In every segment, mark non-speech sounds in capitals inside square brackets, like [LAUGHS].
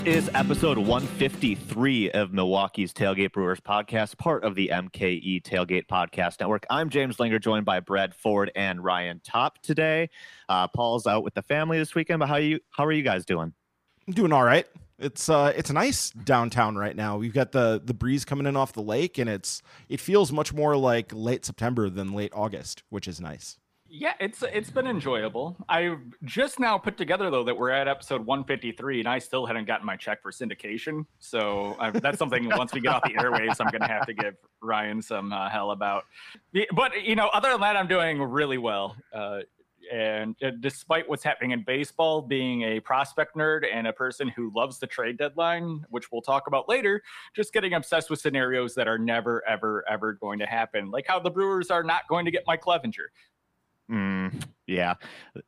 This is episode 153 of Milwaukee's Tailgate Brewers podcast, part of the MKE Tailgate Podcast Network. I'm James Linger, joined by Brad Ford and Ryan Top today. Uh, Paul's out with the family this weekend, but how you how are you guys doing? I'm doing all right. It's uh it's nice downtown right now. We've got the the breeze coming in off the lake, and it's it feels much more like late September than late August, which is nice. Yeah, it's it's been enjoyable. I just now put together though that we're at episode 153, and I still hadn't gotten my check for syndication. So I, that's something [LAUGHS] once we get off the airwaves, I'm going to have to give Ryan some uh, hell about. But you know, other than that, I'm doing really well. Uh, and uh, despite what's happening in baseball, being a prospect nerd and a person who loves the trade deadline, which we'll talk about later, just getting obsessed with scenarios that are never, ever, ever going to happen, like how the Brewers are not going to get Mike Clevinger. Mm, yeah,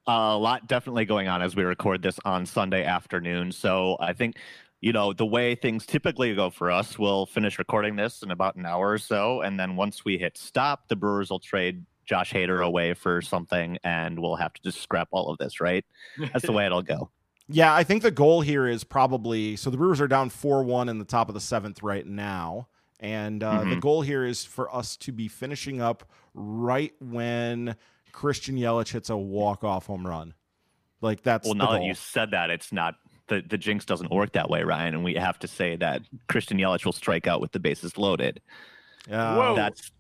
a lot definitely going on as we record this on Sunday afternoon. So I think, you know, the way things typically go for us, we'll finish recording this in about an hour or so. And then once we hit stop, the Brewers will trade Josh Hader away for something and we'll have to just scrap all of this, right? That's the way it'll go. [LAUGHS] Yeah, I think the goal here is probably so the Brewers are down 4 1 in the top of the seventh right now. And uh, mm-hmm. the goal here is for us to be finishing up right when Christian Yelich hits a walk off home run. Like that's well. now that you said that, it's not the the jinx doesn't work that way, Ryan. And we have to say that Christian Yelich will strike out with the bases loaded. Yeah, Whoa. that's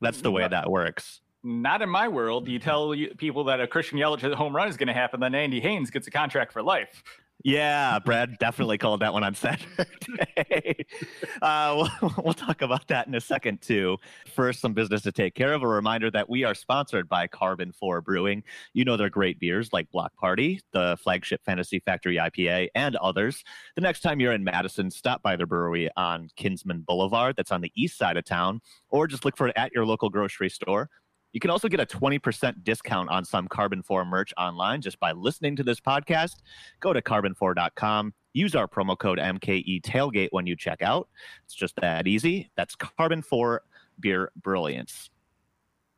that's the way that works. Not in my world. You tell people that a Christian Yelich home run is going to happen, then Andy Haines gets a contract for life. Yeah, Brad definitely called that one on Saturday. [LAUGHS] uh, we'll, we'll, talk about that in a second, too. First, some business to take care of. A reminder that we are sponsored by Karben4 Brewing. You know their great beers like Block Party, the flagship Fantasy Factory IPA, and others. The next time you're in Madison, stop by their brewery on Kinsman Boulevard, that's on the east side of town, or just look for it at your local grocery store. You can also get a 20% discount on some Karben4 merch online just by listening to this podcast. Go to karben4.com. Use our promo code MKE Tailgate when you check out. It's just that easy. That's Karben4 Beer Brilliance.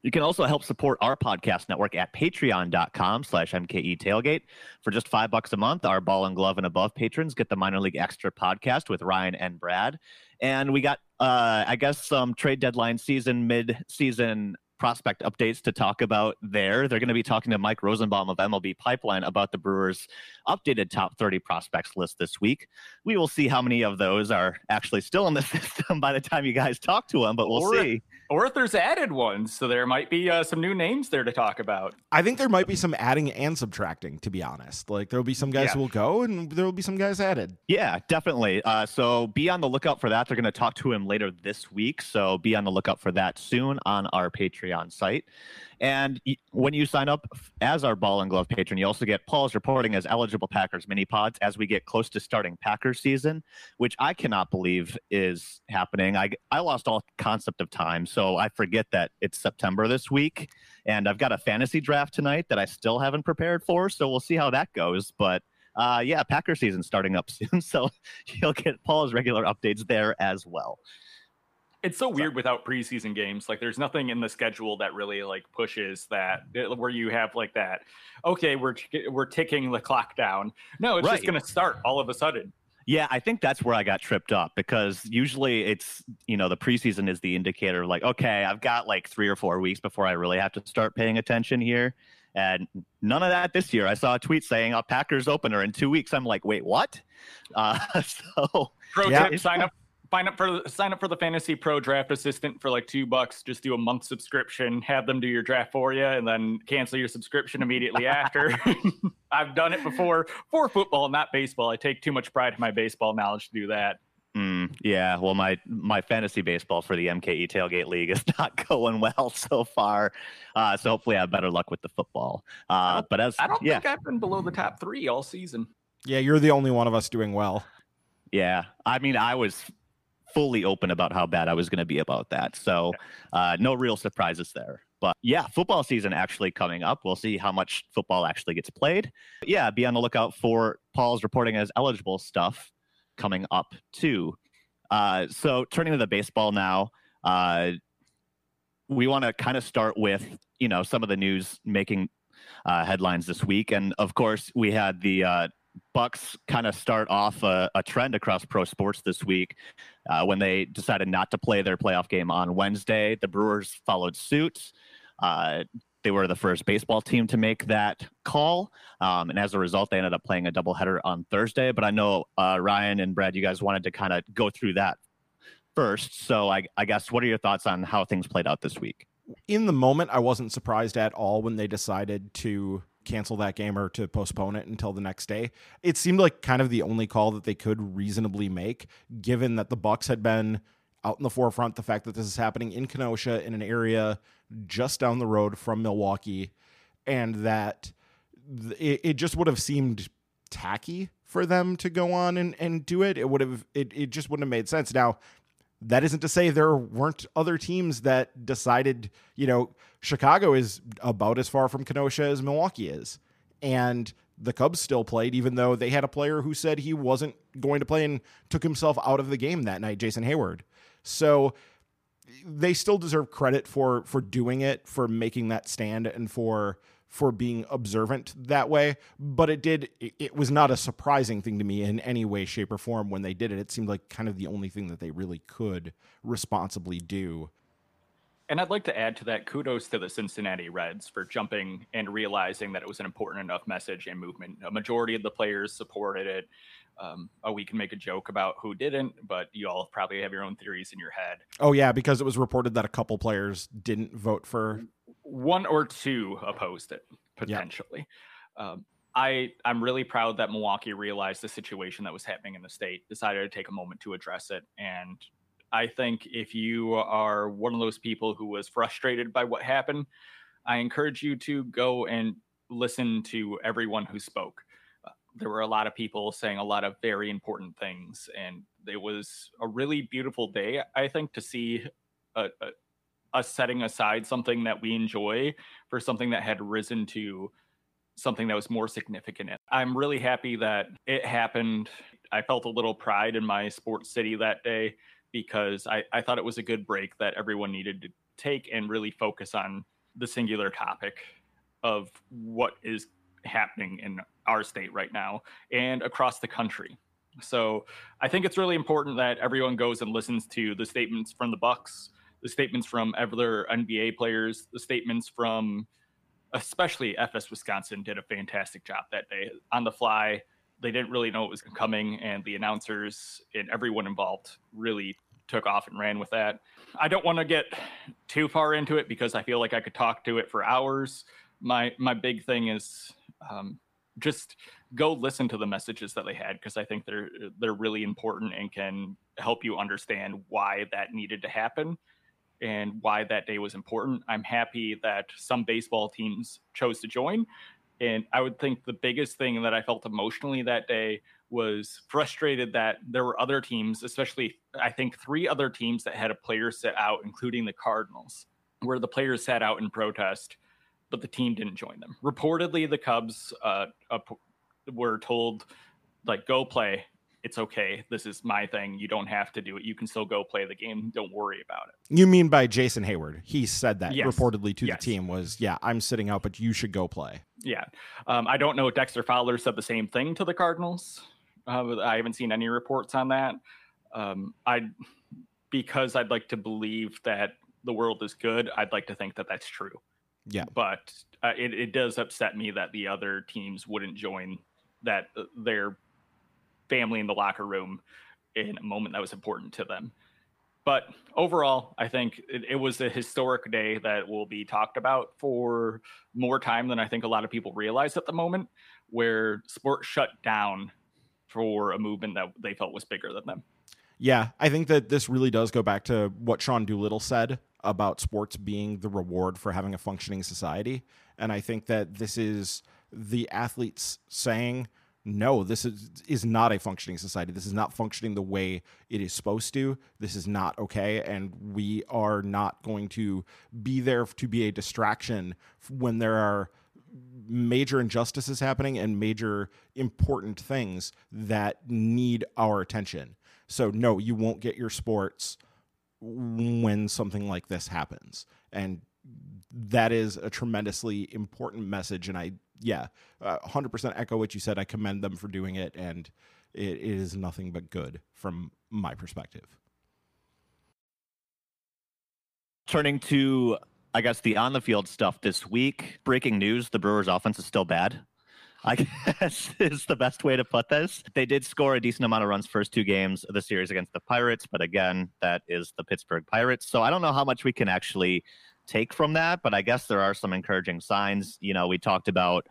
You can also help support our podcast network at patreon.com slash MKE Tailgate. For just five bucks a month, our ball and glove and above patrons get the minor league extra podcast with Ryan and Brad. And we got, uh, I guess, some trade deadline season, mid season prospect updates to talk about there. They're going to be talking to Mike Rosenbaum of MLB Pipeline about the Brewers' updated top 30 prospects list this week. We will see how many of those are actually still in the [LAUGHS] system by the time you guys talk to them, but we'll or, see. Or if there's added ones, so there might be uh, some new names there to talk about. I think there might be some adding and subtracting, to be honest. Like there'll be some guys yeah. who will go, and there will be some guys added. Yeah, definitely. Uh, so be on the lookout for that. They're going to talk to him later this week, so be on the lookout for that soon on our Patreon Patreon site. And when you sign up as our Ball and Glove patron, you also get Paul's reporting as eligible Packers mini pods as we get close to starting Packers season, which I cannot believe is happening. I, I lost all concept of time, so I forget that it's September this week. And I've got a fantasy draft tonight that I still haven't prepared for, so we'll see how that goes. But uh, yeah, Packer season starting up [LAUGHS] soon, so [LAUGHS] you'll get Paul's regular updates there as well. It's so weird without preseason games. Like, there's nothing in the schedule that really like pushes that uh, where you have like that. Okay, we're we're ticking the clock down. No, it's right. just going to start all of a sudden. Yeah, I think that's where I got tripped up because usually it's, you know, the preseason is the indicator like, okay, I've got like three or four weeks before I really have to start paying attention here. And none of that this year. I saw a tweet saying a Packers opener in two weeks. I'm like, wait, what? Uh, [LAUGHS] so, pro yeah, tip: sign up sign up for sign up for the fantasy pro draft assistant for like two bucks just do a month subscription have them do your draft for you and then cancel your subscription immediately after [LAUGHS] i've done it before for football not baseball i take too much pride in my baseball knowledge to do that Mm, yeah, well, my my fantasy baseball for the MKE Tailgate League is [LAUGHS] not going well so far. Uh, so hopefully, I have better luck with the football. Uh, but as I don't yeah. think I've been below the top three all season. Yeah, you're the only one of us doing well. Yeah, I mean, I was fully open about how bad I was going to be about that. So, uh, no real surprises there. But yeah, football season actually coming up. We'll see how much football actually gets played. Yeah, be on the lookout for Paul's reporting as eligible stuff coming up too. Uh, so, turning to the baseball now, uh, we want to kind of start with you know some of the news making uh, headlines this week, and of course we had the uh, Bucks kind of start off a, a, trend across pro sports this week uh, when they decided not to play their playoff game on Wednesday. The Brewers followed suit. Uh, they were the first baseball team to make that call, um, and as a result, they ended up playing a doubleheader on Thursday. But I know uh, Ryan and Brad, you guys wanted to kind of go through that first. So I, I guess, what are your thoughts on how things played out this week? In the moment, I wasn't surprised at all when they decided to cancel that game or to postpone it until the next day. It seemed like kind of the only call that they could reasonably make, given that the Bucks had been out in the forefront. The fact that this is happening in Kenosha in an area just down the road from Milwaukee, and that it, it just would have seemed tacky for them to go on and, and do it. It would have it, it just wouldn't have made sense. Now, that isn't to say there weren't other teams that decided, you know, Chicago is about as far from Kenosha as Milwaukee is. And the Cubs still played, even though they had a player who said he wasn't going to play and took himself out of the game that night, Jason Heyward. So they still deserve credit for for doing it, for making that stand, and for for being observant that way. But it did it, was not a surprising thing to me in any way, shape, or form when they did it. It seemed like kind of the only thing that they really could responsibly do and I'd like to add to that kudos to the Cincinnati Reds for jumping and realizing that it was an important enough message and movement. A majority of the players supported it. Um, oh, we can make a joke about who didn't, but you all probably have your own theories in your head. Oh yeah, because it was reported that a couple players didn't vote for one or two opposed it potentially. Um, I I'm really proud that Milwaukee realized the situation that was happening in the state, decided to take a moment to address it, and I think if you are one of those people who was frustrated by what happened, I encourage you to go and listen to everyone who spoke. Uh, there were a lot of people saying a lot of very important things, and it was a really beautiful day, I think, to see a, a, us setting aside something that we enjoy for something that had risen to something that was more significant. I'm really happy that it happened. I felt a little pride in my sports city that day because I, I thought it was a good break that everyone needed to take and really focus on the singular topic of what is happening in our state right now and across the country. So I think it's really important that everyone goes and listens to the statements from the Bucks, the statements from other NBA players, the statements from especially FS Wisconsin did a fantastic job that day on the fly they didn't really know it was coming, and the announcers and everyone involved really took off and ran with that. I don't want to get too far into it because I feel like I could talk to it for hours. My my big thing is um, just go listen to the messages that they had because I think they're they're really important and can help you understand why that needed to happen and why that day was important. I'm happy that some baseball teams chose to join and I would think the biggest thing that I felt emotionally that day was frustrated that there were other teams, especially I think three other teams that had a player sit out, including the Cardinals, where the players sat out in protest, but the team didn't join them. Reportedly, the Cubs uh, were told, like, go play it's okay. This is my thing. You don't have to do it. You can still go play the game. Don't worry about it. You mean by Jason Heyward? He said that yes. reportedly to yes. the team was, yeah, I'm sitting out, but you should go play. Yeah. Um, I don't know if Dexter Fowler said the same thing to the Cardinals. Uh, I haven't seen any reports on that. Um, I, because I'd like to believe that the world is good. I'd like to think that that's true. Yeah. But uh, it, it does upset me that the other teams wouldn't join that uh, their family in the locker room in a moment that was important to them. But overall, I think it, it, was a historic day that will be talked about for more time than I think a lot of people realize at the moment, where sports shut down for a movement that they felt was bigger than them. Yeah, I think that this really does go back to what Sean Doolittle said about sports being the reward for having a functioning society. And I think that this is the athletes saying, no, this is is not a functioning society. This is not functioning the way it is supposed to. This is not okay, and we are not going to be there to be a distraction when there are major injustices happening and major important things that need our attention. So no, you won't get your sports when something like this happens. And that is a tremendously important message and I yeah, uh, 100% echo what you said. I commend them for doing it, and it is nothing but good from my perspective. Turning to, I guess, the on the field stuff this week. Breaking news the Brewers' offense is still bad. I [LAUGHS] guess is the best way to put this. They did score a decent amount of runs first two games of the series against the Pirates, but again, that is the Pittsburgh Pirates. So I don't know how much we can actually take from that, but I guess there are some encouraging signs. You know, we talked about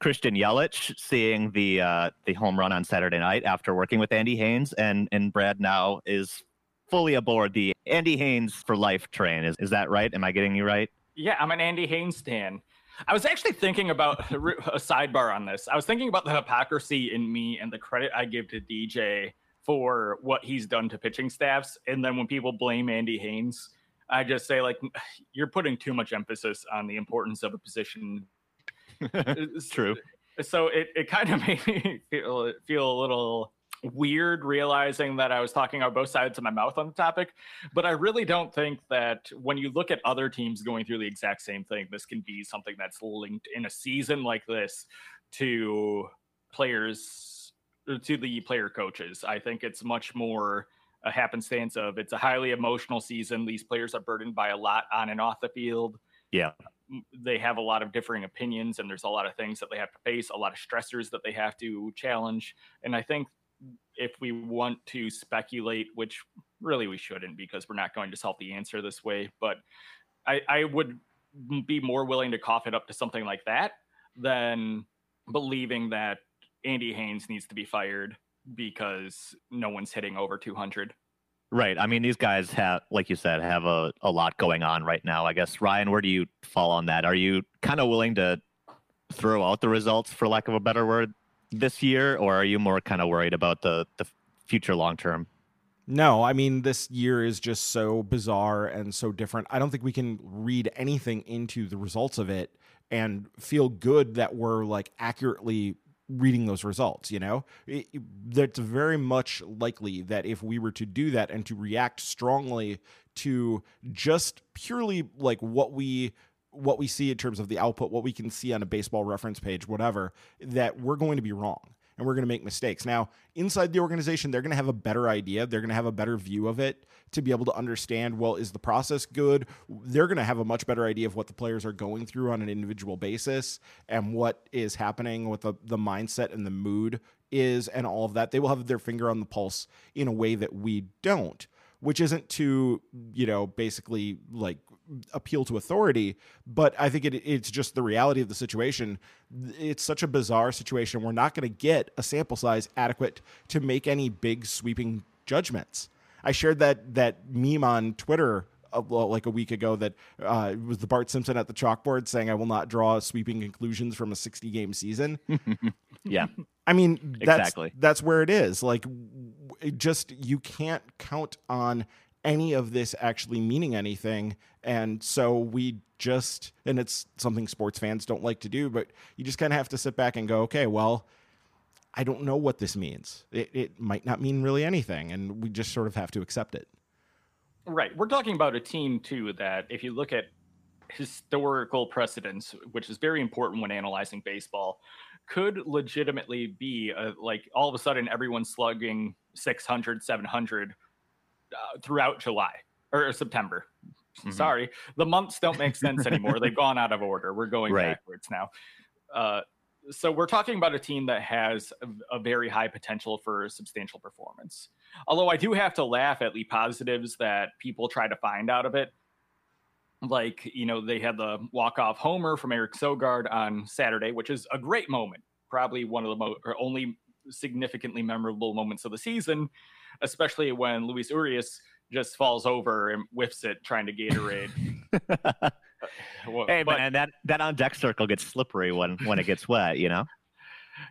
Christian Yelich seeing the uh, the home run on Saturday night after working with Andy Haines, and and Brad now is fully aboard the Andy Haines for life train. Is is that right? Am I getting you right? Yeah, I'm an Andy Haines stan. I was actually thinking about [LAUGHS] a sidebar on this. I was thinking about the hypocrisy in me and the credit I give to DJ for what he's done to pitching staffs, and then when people blame Andy Haines, I just say like [SIGHS] you're putting too much emphasis on the importance of a position [LAUGHS] it's true. So it, it kind of [LAUGHS] made me feel uh, feel a little weird realizing that I was talking out both sides of my mouth on the topic. But I really don't think that when you look at other teams going through the exact same thing, this can be something that's linked in a season like this to players uh, to the player coaches. I think it's much more a happenstance of it's a highly emotional season. These players are burdened by a lot on and off the field. Yeah they have a lot of differing opinions and there's a lot of things that they have to face, a lot of stressors that they have to challenge. And I think if we want to speculate, which really we shouldn't because we're not going to solve the answer this way, but I, I would be more willing to cough it up to something like that than believing that Andy Haines needs to be fired because no one's hitting over 200. Right. I mean, these guys have, like you said, have a, a lot going on right now. I guess, Ryan, where do you fall on that? Are you kind of willing to throw out the results, for lack of a better word, this year, or are you more kind of worried about the, the future long term? No, I mean, this year is just so bizarre and so different. I don't think we can read anything into the results of it and feel good that we're like accurately reading those results you know? It, that's very much likely that if we were to do that and to react strongly to just purely like what we what we see in terms of the output what we can see on a baseball reference page whatever that we're going to be wrong and we're going to make mistakes. Now, inside the organization, they're going to have a better idea. They're going to have a better view of it to be able to understand well, is the process good? They're going to have a much better idea of what the players are going through on an individual basis and what is happening with the, the mindset and the mood is and all of that. They will have their finger on the pulse in a way that we don't which isn't to you know basically like appeal to authority, but I think it, it's just the reality of the situation. It's such a bizarre situation. We're not going to get a sample size adequate to make any big sweeping judgments. I shared that that meme on Twitter uh, like a week ago that uh, was the Bart Simpson at the chalkboard saying, "I will not draw sweeping conclusions from a 60 game season." [LAUGHS] yeah, I mean that's exactly. that's where it is. Like, just you can't count on any of this actually meaning anything. And so we just, and it's something sports fans don't like to do, but you just kind of have to sit back and go, okay, well, I don't know what this means. It, it might not mean really anything. And we just sort of have to accept it. Right. We're talking about a team, too, that if you look at historical precedents, which is very important when analyzing baseball, could legitimately be a, like all of a sudden everyone's slugging 600, 700 uh, throughout July or September. Mm-hmm. Sorry, the months don't make sense anymore. They've gone out of order. We're going right. backwards now. Uh, so we're talking about a team that has a, a, very high potential for substantial performance. Although I do have to laugh at the positives that people try to find out of it. Like, you know, they had the walk-off homer from Eric Sogard on Saturday, which is a great moment. Probably one of the most or only significantly memorable moments of the season especially when Luis Urias just falls over and whiffs it trying to Gatorade. [LAUGHS] [LAUGHS] hey but, man, that that on deck circle gets slippery when when it gets wet, you know. [LAUGHS]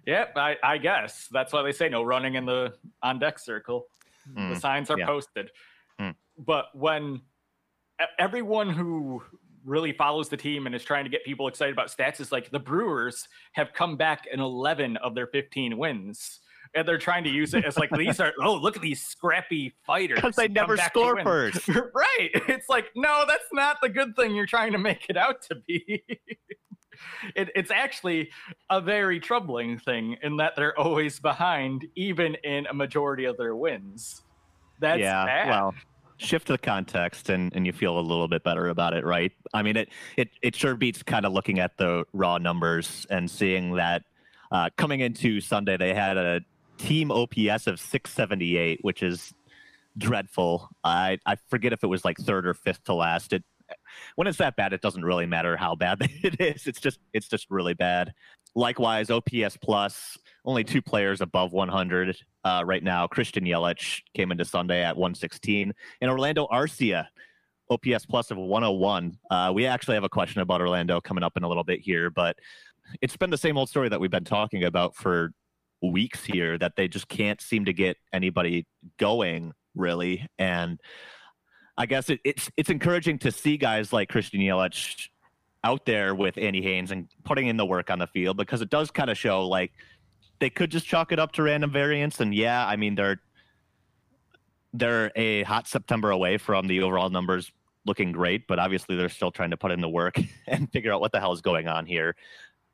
Yep, I, I guess that's why they say no running in the on deck circle. Mm, the signs are yeah. posted. Mm. But when everyone who really follows the team and is trying to get people excited about stats is like the Brewers have come back in 11 of their 15 wins and they're trying to use it as like these are oh look at these scrappy fighters because they never score first [LAUGHS] right it's like no that's not the good thing you're trying to make it out to be [LAUGHS] it, it's actually a very troubling thing in that they're always behind, even in a majority of their wins. That's yeah, bad. well, shift the context and, and you feel a little bit better about it, right? I mean, it it it sure beats kind of looking at the raw numbers and seeing that uh, coming into Sunday they had a team OPS of 678, which is dreadful. I I forget if it was like third or fifth to last. It when it's that bad, it doesn't really matter how bad [LAUGHS] it is. It's just it's just really bad. Likewise, OPS plus only two players above 100 uh, right now. Christian Yelich came into Sunday at 116, and Orlando Arcia OPS plus of 101. Uh, we actually have a question about Orlando coming up in a little bit here, but it's been the same old story that we've been talking about for weeks here that they just can't seem to get anybody going really. And I guess it, it's it's encouraging to see guys like Christian Yelich out there with Andy Haines and putting in the work on the field because it does kind of show like they could just chalk it up to random variance. And yeah, I mean they're they're a hot September away from the overall numbers looking great, but obviously they're still trying to put in the work [LAUGHS] and figure out what the hell is going on here.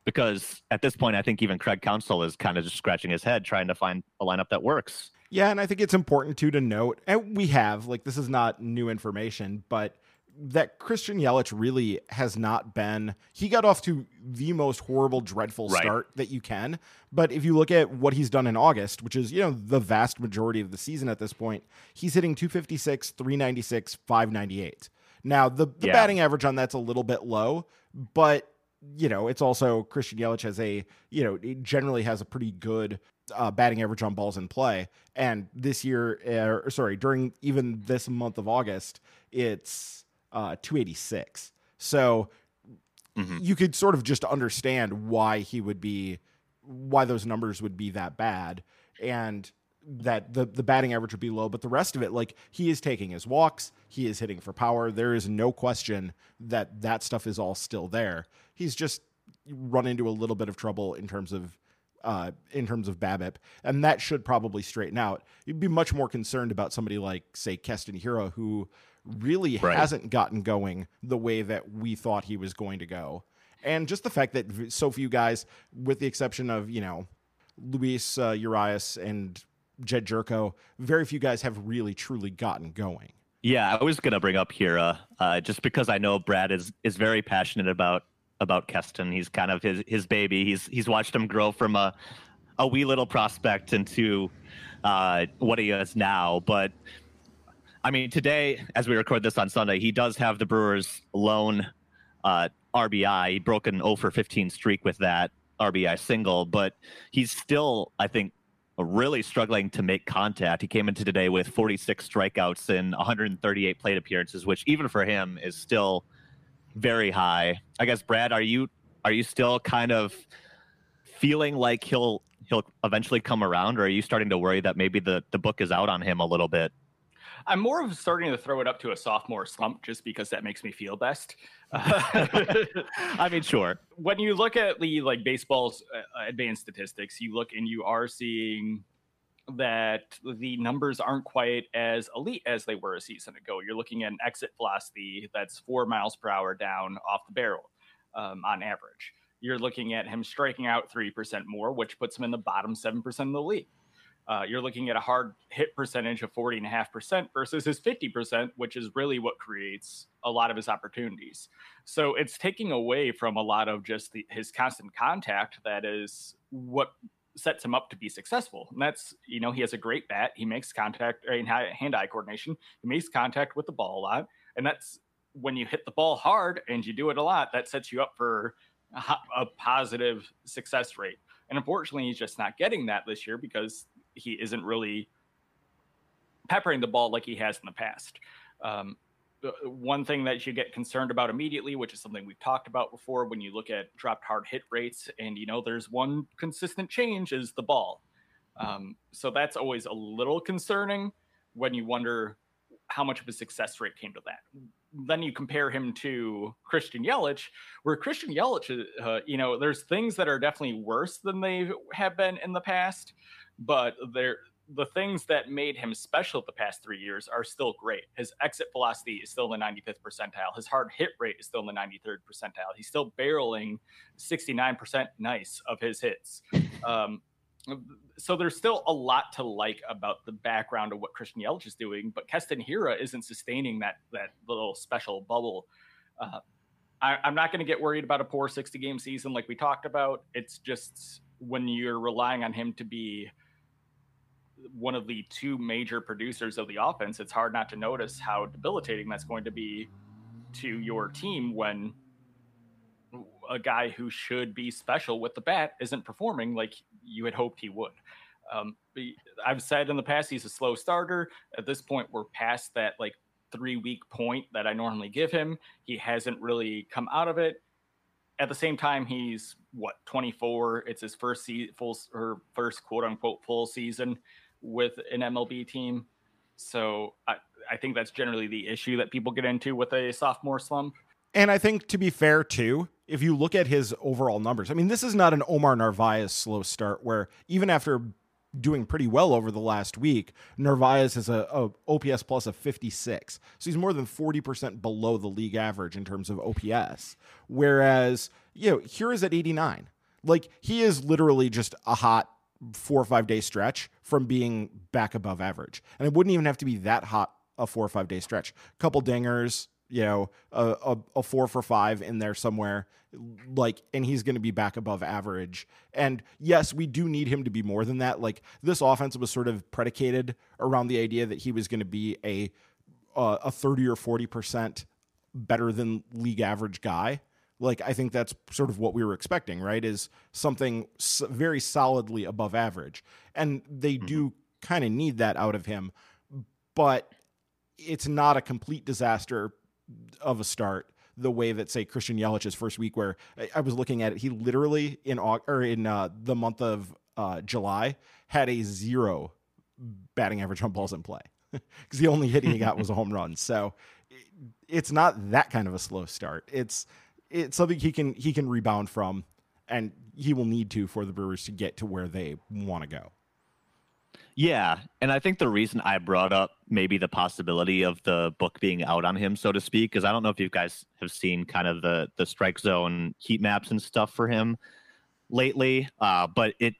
Because at this point, I think even Craig Counsell is kind of just scratching his head trying to find a lineup that works. Yeah, and I think it's important too to note, and we have like this is not new information, but that Christian Yelich really has not been. He got off to the most horrible, dreadful Right. start that you can. But if you look at what he's done in August, which is you know the vast majority of the season at this point, he's hitting 256, 396, 598. Now the the Yeah. batting average on that's a little bit low, but you know it's also Christian Yelich has a you know generally has a pretty good uh, batting average on balls in play. And this year, uh, sorry, during even this month of August, it's uh, 286. So Mhm. you could sort of just understand why he would be, why those numbers would be that bad. And that the the batting average would be low, but the rest of it, like he is taking his walks, he is hitting for power. There is no question that that stuff is all still there. He's just run into a little bit of trouble in terms of uh, in terms of BABIP, and that should probably straighten out. You'd be much more concerned about somebody like, say, Keston Hiura, who really Right. hasn't gotten going the way that we thought he was going to go. And just the fact that so few guys, with the exception of, you know, Luis uh, Urias and Jedd Gyorko, very few guys have really truly gotten going. Yeah, I was gonna bring up Hiura, uh, just because I know Brad is is very passionate about about Keston. He's kind of his his baby. He's he's watched him grow from a a wee little prospect into uh, what he is now. But I mean, today, as we record this on Sunday, he does have the Brewers' lone uh, RBI. He broke an 0 for 15 streak with that RBI single, but he's still, I think, really struggling to make contact. He came into today with 46 strikeouts and 138 plate appearances, which even for him is still very high. I guess Brad, are you are you still kind of feeling like he'll he'll eventually come around, or are you starting to worry that maybe the the book is out on him a little bit? I'm more of starting to throw it up to a sophomore slump just because that makes me feel best. [LAUGHS] I mean, sure. when you look at the like baseball's uh, advanced statistics, you look and you are seeing that the numbers aren't quite as elite as they were a season ago. You're looking at an exit velocity that's four miles per hour down off the barrel um, on average. You're looking at him striking out 3% more, which puts him in the bottom 7% of the league. Uh, you're looking at a hard hit percentage of 40.5% versus his 50%, which is really what creates a lot of his opportunities. So it's taking away from a lot of just the, his constant contact that is what sets him up to be successful. And that's, you know, he has a great bat. He makes contact hand eye coordination. He makes contact with the ball a lot. And that's when you hit the ball hard and you do it a lot, that sets you up for a, a positive success rate. And unfortunately, he's just not getting that this year because he isn't really peppering the ball like he has in the past. Um, one thing that you get concerned about immediately, which is something we've talked about before, when you look at dropped hard hit rates, and you know there's one consistent change is the ball. Um, so that's always a little concerning when you wonder how much of a success rate came to that. Then you compare him to Christian Yelich, where Christian Yelich, uh, you know, there's things that are definitely worse than they have been in the past, but there the things that made him special the past three years are still great. His exit velocity is still in the 95th percentile. His hard hit rate is still in the 93rd percentile. He's still barreling 69% nice of his hits. [LAUGHS] Um, so there's still a lot to like about the background of what Christian Yelich is doing, but Keston Hiura isn't sustaining that that little special bubble. Uh, I, I'm not going to get worried about a poor 60 game season like we talked about. It's just when you're relying on him to be one of the two major producers of the offense, it's hard not to notice how debilitating that's going to be to your team when a guy who should be special with the bat isn't performing like you had hoped he would. Um, I've said in the past he's a slow starter. At this point, we're past that like three week point that I normally give him. He hasn't really come out of it. At the same time, he's what 24. It's his first se- full or first quote unquote full season with an MLB team. So I, I think that's generally the issue that people get into with a sophomore slump. And I think to be fair too, if you look at his overall numbers, I mean, this is not an Omar Narvaez slow start where even after doing pretty well over the last week, Narvaez has a, a OPS plus of 56. So he's more than 40% below the league average in terms of OPS. Whereas, you know, Hiura is at 89. Like he is literally just a hot four or five day stretch from being back above average. And it wouldn't even have to be that hot a four or five day stretch. A couple dingers, you know, a, a, a, four for five in there somewhere, like, and he's going to be back above average. And yes, we do need him to be more than that. Like, this offense was sort of predicated around the idea that he was going to be a a thirty or forty percent better than league average guy. Like, I think that's sort of what we were expecting, right? Is something very solidly above average, and they mm-hmm. do kind of need that out of him, but it's not a complete disaster of a start the way that say Christian Yelich's first week, where I, was looking at it, he literally in or in uh, the month of uh, July had a zero batting average on balls in play [LAUGHS] because the only hit he got was a home run. So it's not that kind of a slow start. It's it's something he can he can rebound from, and he will need to for the Brewers to get to where they want to go. Yeah, and I think the reason I brought up maybe the possibility of the book being out on him, so to speak, because I don't know if you guys have seen kind of the the strike zone heat maps and stuff for him lately, uh, but it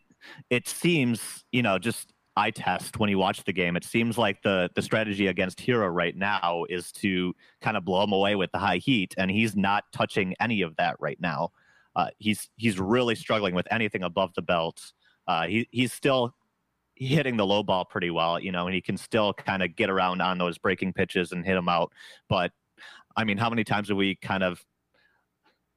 it seems you know just eye test when you watch the game. It seems like the the strategy against Hiura right now is to kind of blow him away with the high heat, and he's not touching any of that right now. Uh, he's he's really struggling with anything above the belt. Uh, he he's still hitting the low ball pretty well, you know, and he can still kind of get around on those breaking pitches and hit them out. But I mean, how many times have we kind of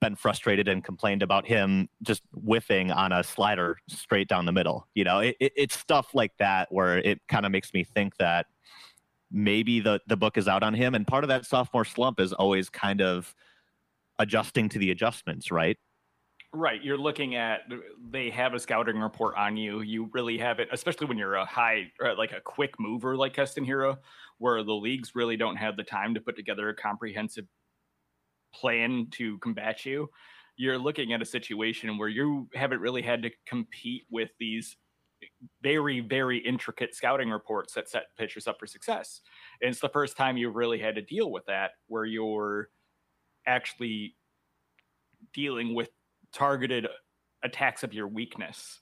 been frustrated and complained about him just whiffing on a slider straight down the middle? You know, it, it, it's stuff like that where it kind of makes me think that maybe the the book is out on him, and part of that sophomore slump is always kind of adjusting to the adjustments, right? Right. You're looking at they have a scouting report on you. You really have it, especially when you're a high, uh, like a quick mover like Keston Hiura, where the leagues really don't have the time to put together a comprehensive plan to combat you. You're looking at a situation where you haven't really had to compete with these very, very intricate scouting reports that set pitchers up for success. And it's the first time you've really had to deal with that, where you're actually dealing with targeted attacks of your weakness.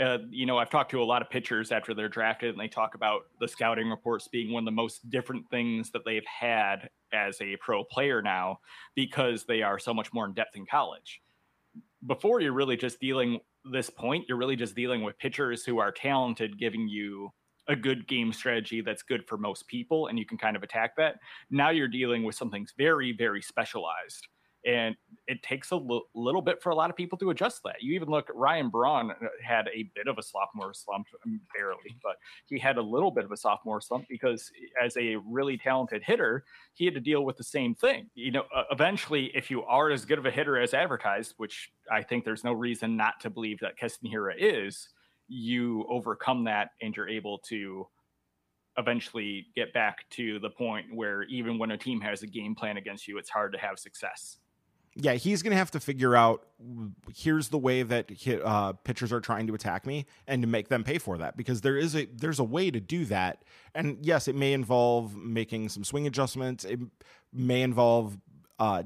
Uh, you know, I've talked to a lot of pitchers after they're drafted, and they talk about the scouting reports being one of the most different things that they've had as a pro player now because they are so much more in depth in college. Before you're really just dealing this point, you're really just dealing with pitchers who are talented, giving you a good game strategy that's good for most people, and you can kind of attack that. Now you're dealing with something very, very specialized and it takes a l- little bit for a lot of people to adjust that. You even look Ryan Braun uh, had a bit of a sophomore slump, um, barely, but he had a little bit of a sophomore slump because as a really talented hitter, he had to deal with the same thing. You know, uh, eventually, if you are as good of a hitter as advertised, which I think there's no reason not to believe that Hiura is, you overcome that and you're able to eventually get back to the point where even when a team has a game plan against you, it's hard to have success. Yeah, he's going to have to figure out here's the way that uh, pitchers are trying to attack me and to make them pay for that because there is a there's a way to do that. And yes, it may involve making some swing adjustments. It may involve uh,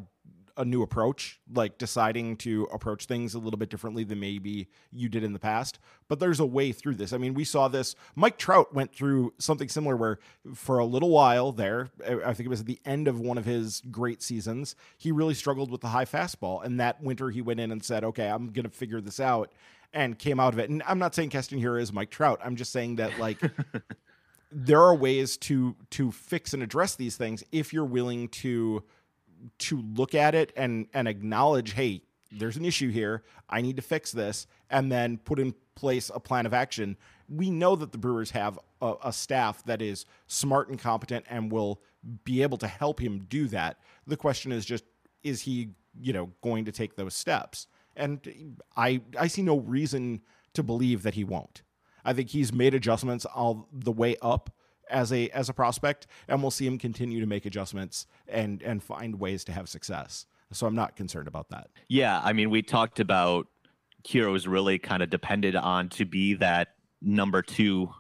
a new approach, like deciding to approach things a little bit differently than maybe you did in the past. But there's a way through this. I mean, we saw this. Mike Trout went through something similar where for a little while there, I think it was at the end of one of his great seasons, he really struggled with the high fastball. And that winter, he went in and said, okay, I'm going to figure this out and came out of it. And I'm not saying Keston Hiura is Mike Trout. I'm just saying that, like, [LAUGHS] there are ways to to fix and address these things if you're willing to to look at it and and acknowledge, hey, there's an issue here. I need to fix this, and then put in place a plan of action. We know that the Brewers have a, a staff that is smart and competent and will be able to help him do that. The question is just, is he, you know, going to take those steps? And I I see no reason to believe that he won't. I think he's made adjustments all the way up as a as a prospect, and we'll see him continue to make adjustments and and find ways to have success. So I'm not concerned about that. Yeah, I mean, we talked about Hiura really kind of depended on to be that number two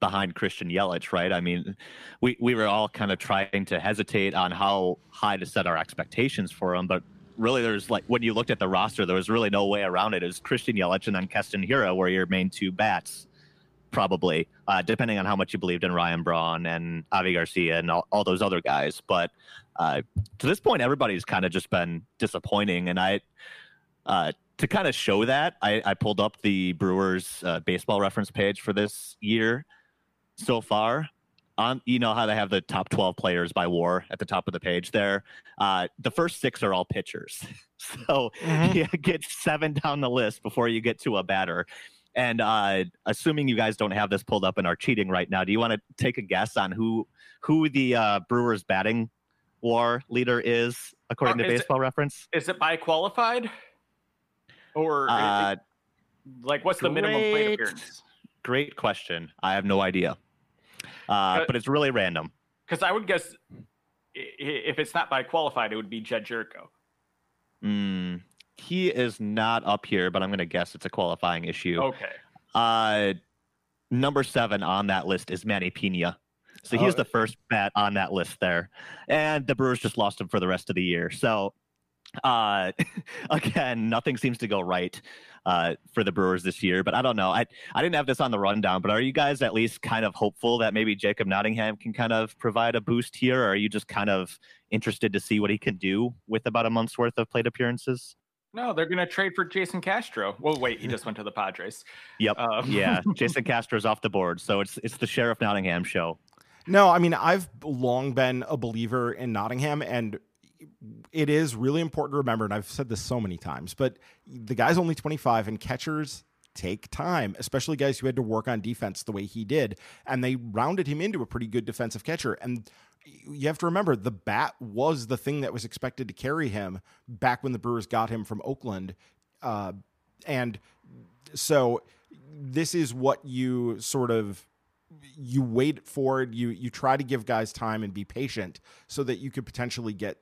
behind Christian Yelich, right? I mean, we we were all kind of trying to hesitate on how high to set our expectations for him, but really there's like when you looked at the roster, there was really no way around it. It was Christian Yelich and then Keston Hiura were your main two bats probably, uh, depending on how much you believed in Ryan Braun and Avi Garcia and all, all those other guys. But uh, to this point, everybody's kind of just been disappointing. And I, uh, to kind of show that, I, I, pulled up the Brewers uh, baseball reference page for this year so far. On, you know how they have the top 12 players by war at the top of the page there. Uh, the first six are all pitchers. [LAUGHS] so mm-hmm. [LAUGHS] you get seven down the list before you get to a batter. And uh, assuming you guys don't have this pulled up and are cheating right now, do you want to take a guess on who who the uh, Brewers batting war leader is according uh, to Baseball it, Reference? Is it by qualified, or uh, it, like what's great, the minimum plate appearance? Great question. I have no idea, uh, but it's really random. Because I would guess if it's not by qualified, it would be Jedd Gyorko. Mm, he is not up here, but I'm going to guess it's a qualifying issue. Okay. Uh, number seven on that list is Manny Pena. So he's oh. the first bat on that list there. And the Brewers just lost him for the rest of the year. So uh, [LAUGHS] again, nothing seems to go right uh, for the Brewers this year. But I don't know. I I didn't have this on the rundown, but are you guys at least kind of hopeful that maybe Jacob Nottingham can kind of provide a boost here, or are you just kind of interested to see what he can do with about a month's worth of plate appearances? No, they're going to trade for Jason Castro. Well, wait, he just went to the Padres. Yep. Um, yeah, [LAUGHS] Jason Castro's off the board, so it's it's the Sheriff Nottingham show. No, I mean I've long been a believer in Nottingham, and it is really important to remember. And I've said this so many times, but the guy's only 25, and catchers take time, especially guys who had to work on defense the way he did, and they rounded him into a pretty good defensive catcher. And you have to remember the bat was the thing that was expected to carry him back when the Brewers got him from Oakland. Uh, and so this is what you sort of you wait for you you try to give guys time and be patient so that you could potentially get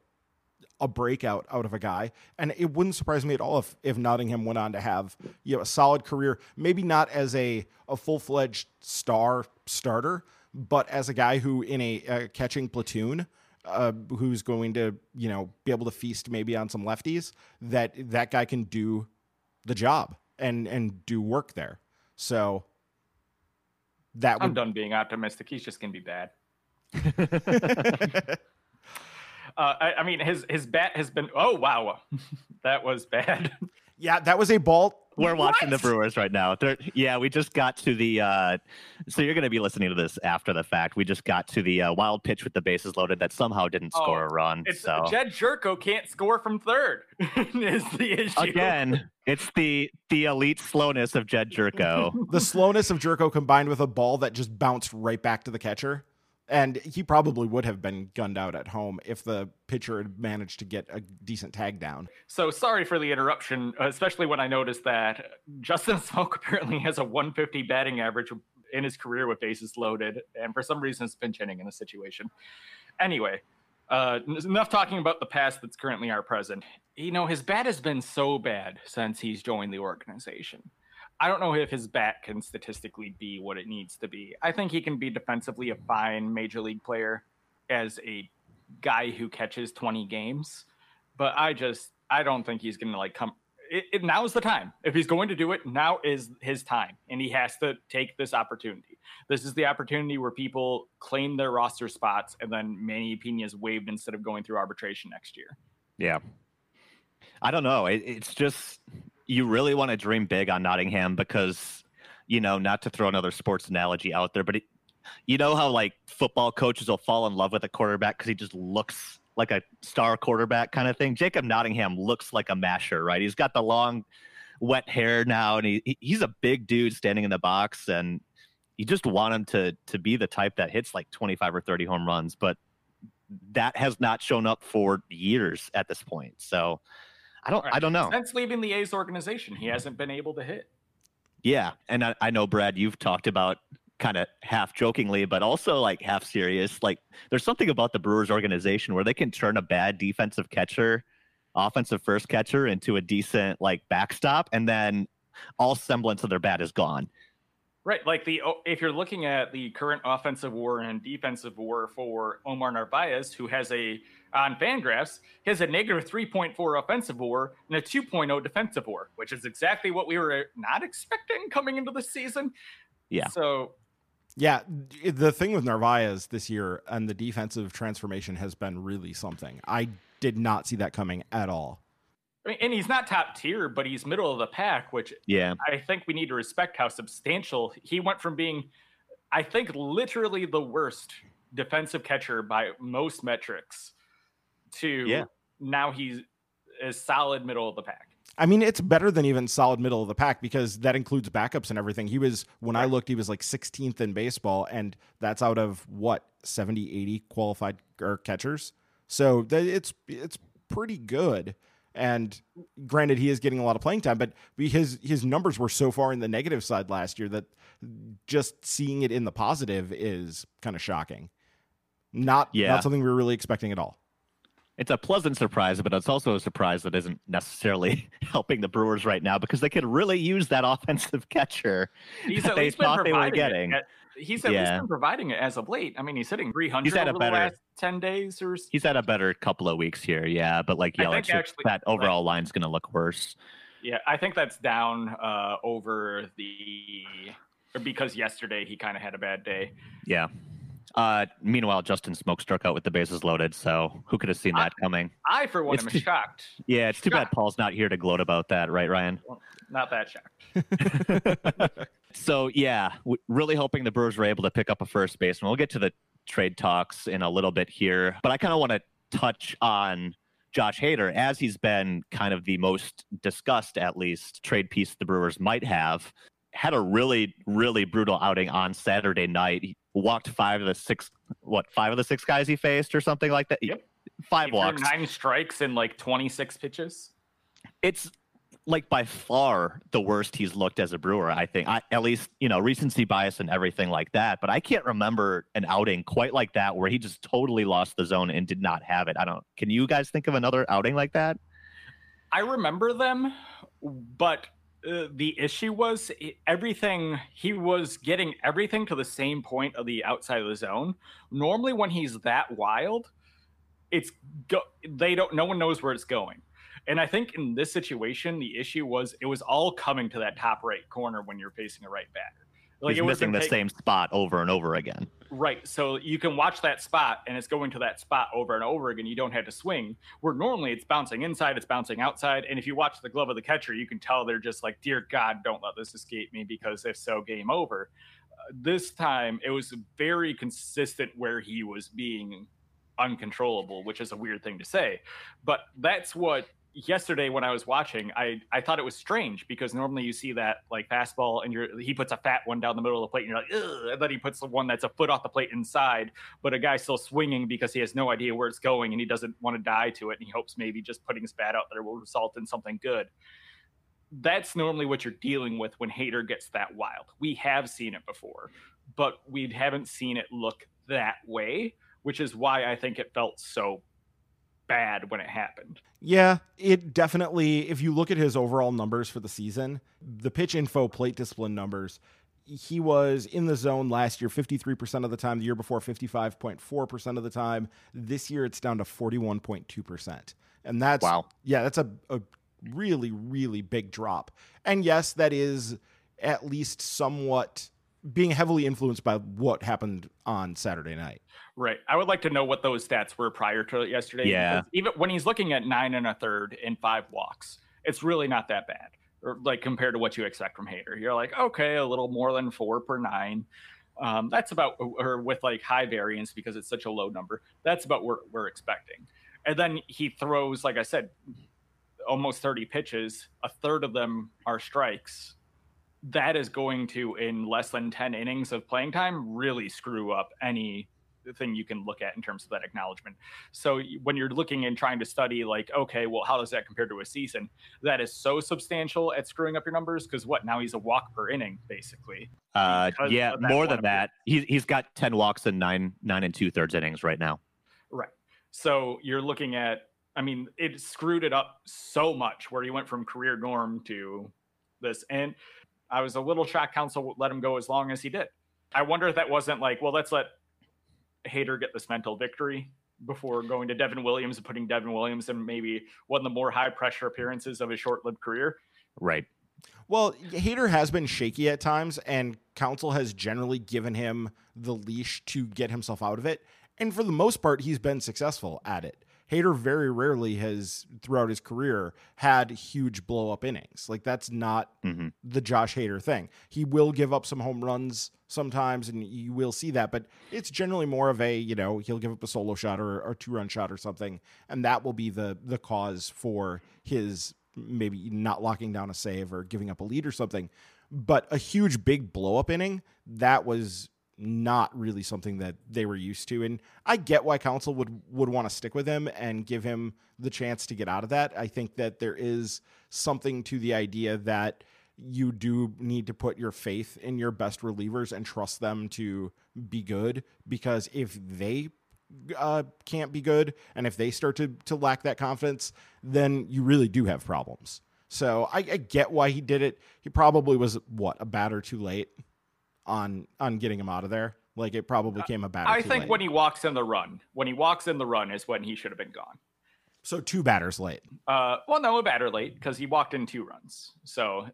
a breakout out of a guy and it wouldn't surprise me at all if if Nottingham went on to have you know a solid career maybe not as a a full-fledged star starter but as a guy who in a, a catching platoon uh, who's going to you know be able to feast maybe on some lefties that that guy can do the job and and do work there so that I'm done being optimistic. He's just gonna be bad. [LAUGHS] Uh, I, I, mean, his his bat has been. Oh wow, [LAUGHS] that was bad. Yeah, that was a ball. We're what? watching the Brewers right now. They're, yeah, we just got to the. Uh, so you're going to be listening to this after the fact. We just got to the uh, wild pitch with the bases loaded that somehow didn't oh, score a run. It's, so Jedd Gyorko can't score from third. [LAUGHS] is the issue again? It's the the elite slowness of Jedd Gyorko. [LAUGHS] the slowness of Jerko combined with a ball that just bounced right back to the catcher. And he probably would have been gunned out at home if the pitcher had managed to get a decent tag down. So sorry for the interruption, especially when I noticed that Justin [LAUGHS] Smoak apparently has a 150 batting average in his career with bases loaded, and for some reason is pinch hitting in a situation. Anyway, uh, enough talking about the past that's currently our present. you know, his bat has been so bad since he's joined the organization. I don't know if his bat can statistically be what it needs to be. I think he can be defensively a fine major league player as a guy who catches 20 games, but I just I don't think he's going to like come it, it, now is the time. If he's going to do it, now is his time, and he has to take this opportunity. This is the opportunity where people claim their roster spots, and then Manny Pena is waived instead of going through arbitration next year. Yeah, I don't know. It, it's just you really want to dream big on Nottingham because you know, not to throw another sports analogy out there, but it, you know how like football coaches will fall in love with a quarterback because he just looks like a star quarterback kind of thing. Jacob Nottingham looks like a masher, right? He's got the long, wet hair now, and he he's a big dude standing in the box, and you just want him to to be the type that hits like 25 or 30 home runs, but that has not shown up for years at this point. So I don't right. I don't know. Since leaving the A's organization, he hasn't been able to hit. Yeah, and I, I know Brad, you've talked about kind of half jokingly, but also like half serious. Like there's something about the Brewers organization where they can turn a bad defensive catcher, offensive first catcher into a decent like backstop, and then all semblance of their bat is gone. Right, like the oh, if you're looking at the current offensive war and defensive war for Omar Narvaez, who has a on Fangraphs, he has a negative 3.4 offensive war and a 2.0 defensive war, which is exactly what we were uh, not expecting coming into the season. Yeah. So yeah, the thing with Narvaez this year and the defensive transformation has been really something. I did not see that coming at all. I mean, and he's not top tier, but he's middle of the pack, which yeah, I think we need to respect how substantial he went from being, I think, literally the worst defensive catcher by most metrics to yeah. now he's a solid middle of the pack. I mean, it's better than even solid middle of the pack because that includes backups and everything. He was, when right. I looked, he was like 16th in baseball, and that's out of what, 70, 80 qualified or catchers. So it's it's pretty good. And granted, he is getting a lot of playing time, but his his numbers were so far in the negative side last year that just seeing it in the positive is kind of shocking. Not yeah. not something we were really expecting at all it's a pleasant surprise, but it's also a surprise that isn't necessarily [LAUGHS] helping the Brewers right now because they could really use that [LAUGHS] offensive catcher he's that they thought they were getting. At, he's at yeah. least been providing it as of late. I mean, he's hitting 300 he's had over a better, the last 10 days or He's had a better couple of weeks here, yeah. But like Yelich, actually, that overall like, line's going to look worse. Yeah, I think that's down uh, over the or because yesterday he kind of had a bad day. Yeah. Uh, meanwhile, Justin Smoak struck out with the bases loaded, so who could have seen that coming? I, for one, it's am too, shocked. Yeah, it's too bad Paul's not here to gloat about that, right, Ryan? Well, not that shocked. [LAUGHS] [LAUGHS] so yeah, really hoping the Brewers were able to pick up a first baseman. We'll get to the trade talks in a little bit here, but I kind of want to touch on Josh Hader as he's been kind of the most discussed, at least, trade piece the Brewers might have had a really, really brutal outing on Saturday night. He walked five of the six, what, five of the six guys he faced or something like that? Yep. Five he walks. Nine strikes in like 26 pitches. It's like by far the worst he's looked as a brewer, I think. I, at least, you know, recency bias and everything like that. But I can't remember an outing quite like that where he just totally lost the zone and did not have it. I don't, can you guys think of another outing like that? I remember them, but uh, the issue was everything he was getting everything to the same point of the outside of the zone. Normally when he's that wild it's go they don't no one knows where it's going. And i think in this situation the issue was it was all coming to that top right corner when you're facing a right batter like He's missing the take, same spot over and over again. Right. So you can watch that spot and it's going to that spot over and over again. You don't have to swing. Where normally it's bouncing inside, it's bouncing outside. And if you watch the glove of the catcher, you can tell they're just like, dear God, don't let this escape me because if so, game over. Uh, this time it was very consistent where he was being uncontrollable, which is a weird thing to say. But that's what yesterday when I was watching, I I thought it was strange because normally you see that like fastball and you're he puts a fat one down the middle of the plate and you're like, Ugh, and then he puts the one that's a foot off the plate inside, but a guy's still swinging because he has no idea where it's going and he doesn't want to die to it and he hopes maybe just putting his bat out there will result in something good. That's normally what you're dealing with when Hader gets that wild. We have seen it before, but we haven't seen it look that way, which is why I think it felt so bad when it happened. Yeah, it definitely, if you look at his overall numbers for the season, the pitch info plate discipline numbers, he was in the zone last year 53% of the time, the year before 55.4% of the time. This year it's down to 41.2%. And that's, wow. yeah, that's a, a really, really big drop. And yes, that is at least somewhat being heavily influenced by what happened on Saturday night. Right. I would like to know what those stats were prior to yesterday. Yeah. Even when he's looking at nine and a third in five walks, it's really not that bad. Or like compared to what you expect from Hader. You're like, okay, a little more than four per nine. Um, that's about or with like high variance because it's such a low number. That's about what we're expecting. And then he throws, like I said, almost 30 pitches. A third of them are strikes that is going to in less than 10 innings of playing time really screw up any thing you can look at in terms of that acknowledgement. So when you're looking and trying to study like okay, well how does that compare to a season? That is so substantial at screwing up your numbers cuz what? Now he's a walk per inning basically. Uh yeah, more than that. He's he's got 10 walks in 9 9 and 2 thirds innings right now. Right. So you're looking at I mean, it screwed it up so much where he went from career norm to this and I was a little shocked Counsell let him go as long as he did. I wonder if that wasn't like, well, let's let Hader get this mental victory before going to Devin Williams and putting Devin Williams in maybe one of the more high pressure appearances of his short lived career. Right. Well, Hader has been shaky at times, and Counsell has generally given him the leash to get himself out of it. And for the most part, he's been successful at it. Hader very rarely has, throughout his career, had huge blow up innings. Like that's not mm-hmm. the Josh Hader thing. He will give up some home runs sometimes, and you will see that, but it's generally more of a you know he'll give up a solo shot or a two run shot or something, and that will be the the cause for his maybe not locking down a save or giving up a lead or something. But a huge big blow up inning that was not really something that they were used to. And I get why Counsell would would want to stick with him and give him the chance to get out of that. I think that there is something to the idea that you do need to put your faith in your best relievers and trust them to be good because if they uh, can't be good and if they start to to lack that confidence, then you really do have problems. So I, I get why he did it. He probably was what a batter too late on on getting him out of there. Like it probably came a batter. I think late. when he walks in the run, when he walks in the run is when he should have been gone. So two batters late. Uh, well, no, a batter late because he walked in two runs. So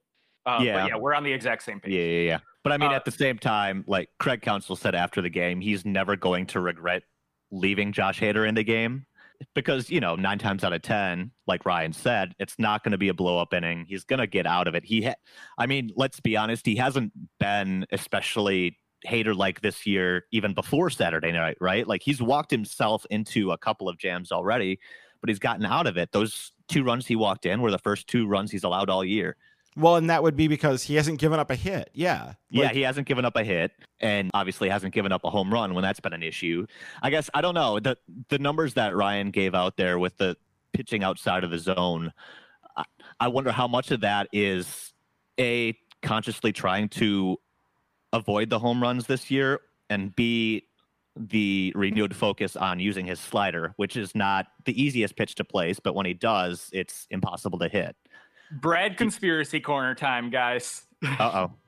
uh, yeah, yeah, we're on the exact same page. Yeah, yeah, yeah. But I mean, Uh, at the same time, like Craig Counsell said after the game, he's never going to regret leaving Josh Hader in the game because you know nine times out of ten, like Ryan said, it's not going to be a blow up inning. He's going to get out of it. He, ha- I mean, let's be honest, he hasn't been especially Hader like this year, even before Saturday night, right? Like he's walked himself into a couple of jams already, but he's gotten out of it. Those two runs he walked in were the first two runs he's allowed all year. Well, and that would be because he hasn't given up a hit. Yeah. yeah, he hasn't given up a hit, and obviously hasn't given up a home run when that's been an issue. I guess I don't know the the numbers that Ryan gave out there with the pitching outside of the zone. I, I wonder how much of that is a consciously trying to avoid the home runs this year, and b the renewed focus on using his slider, which is not the easiest pitch to place, but when he does, it's impossible to hit. Brad conspiracy corner time, guys. Uh oh. [LAUGHS]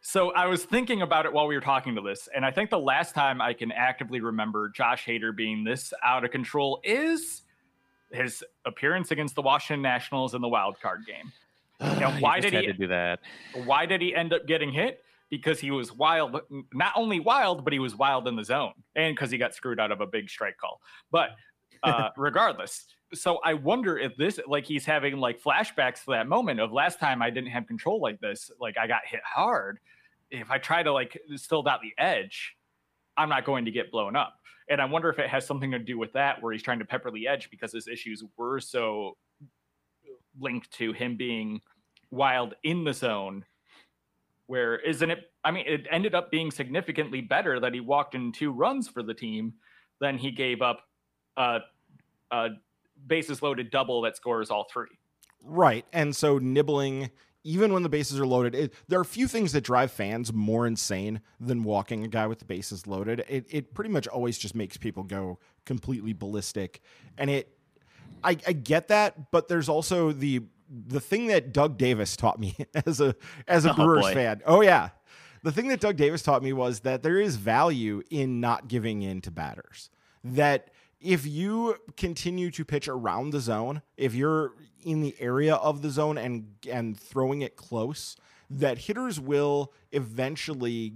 So I was thinking about it while we were talking to this, and I think the last time I can actively remember Josh Hader being this out of control is his appearance against the Washington Nationals in the wild card game. [SIGHS] Now, why did he- to do that? Why did he end up getting hit? Because he was wild, not only wild, but he was wild in the zone, and because he got screwed out of a big strike call. But [LAUGHS] uh, regardless, so I wonder if this, like, he's having like flashbacks to that moment of last time I didn't have control like this, like I got hit hard. If I try to like still dot the edge, I'm not going to get blown up. And I wonder if it has something to do with that, where he's trying to pepper the edge because his issues were so linked to him being wild in the zone. Where isn't it? I mean, it ended up being significantly better that he walked in two runs for the team than he gave up a bases loaded double that scores all three. Right. And so nibbling even when the bases are loaded, it, there are a few things that drive fans more insane than walking a guy with the bases loaded. It, it pretty much always just makes people go completely ballistic. And it, I, I get that, but there's also the the thing that Doug Davis taught me [LAUGHS] as a as a oh, Brewers boy. fan. Oh yeah. The thing that Doug Davis taught me was that there is value in not giving in to batters. That if you continue to pitch around the zone, if you're in the area of the zone and and throwing it close, that hitters will eventually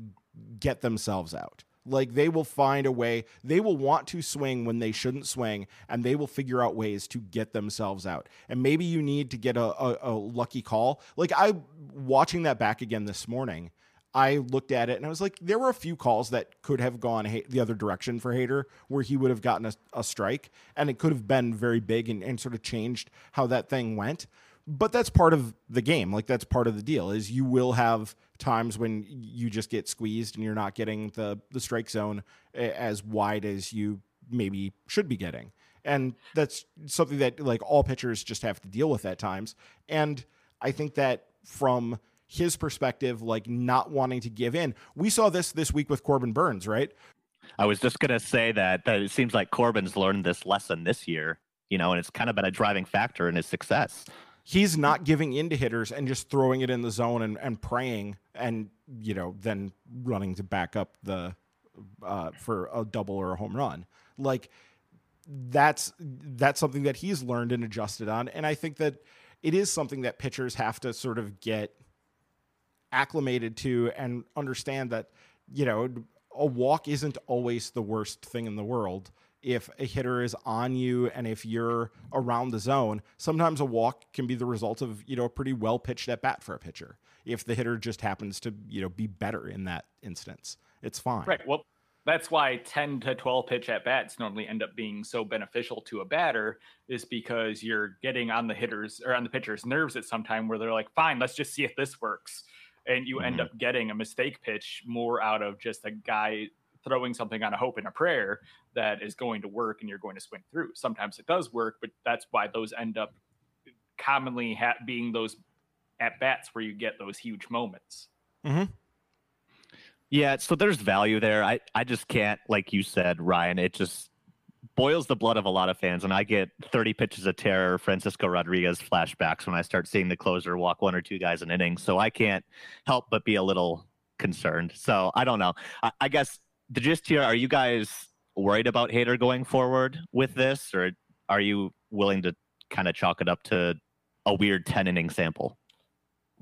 get themselves out. Like they will find a way, they will want to swing when they shouldn't swing, and they will figure out ways to get themselves out. And maybe you need to get a, a, a lucky call. Like I watching that back again this morning, I looked at it and I was like, there were a few calls that could have gone the other direction for Hader, where he would have gotten a, a strike, and it could have been very big and, and sort of changed how that thing went. But that's part of the game. Like that's part of the deal. Is you will have times when you just get squeezed and you're not getting the the strike zone as wide as you maybe should be getting. And that's something that like all pitchers just have to deal with at times. And I think that from his perspective, like not wanting to give in. We saw this this week with Corbin Burnes, right? I was just gonna say that that it seems like Corbin's learned this lesson this year, you know, and it's kind of been a driving factor in his success. He's not giving in to hitters and just throwing it in the zone and, and praying and you know then running to back up the uh, for a double or a home run. Like that's that's something that he's learned and adjusted on, and I think that it is something that pitchers have to sort of get acclimated to and understand that you know a walk isn't always the worst thing in the world. If a hitter is on you and if you're around the zone sometimes a walk can be the result of you know a pretty well pitched at bat for a pitcher. If the hitter just happens to you know be better in that instance it's fine. Right. Well that's why 10 to 12 pitch at bats normally end up being so beneficial to a batter is because you're getting on the hitters or on the pitcher's nerves at some time where they're like fine let's just see if this works and you mm-hmm. end up getting a mistake pitch more out of just a guy throwing something on a hope and a prayer that is going to work and you're going to swing through. Sometimes it does work, but that's why those end up commonly ha- being those at bats where you get those huge moments. Mm-hmm. Yeah, so there's value there. I, I just can't, like you said, Ryan, it just boils the blood of a lot of fans, and I get 30 pitches of terror, Francisco Rodriguez flashbacks when I start seeing the closer walk one or two guys an inning. So I can't help but be a little concerned. So I don't know. I, I guess the gist here: Are you guys worried about Hader going forward with this, or are you willing to kind of chalk it up to a weird 10 inning sample?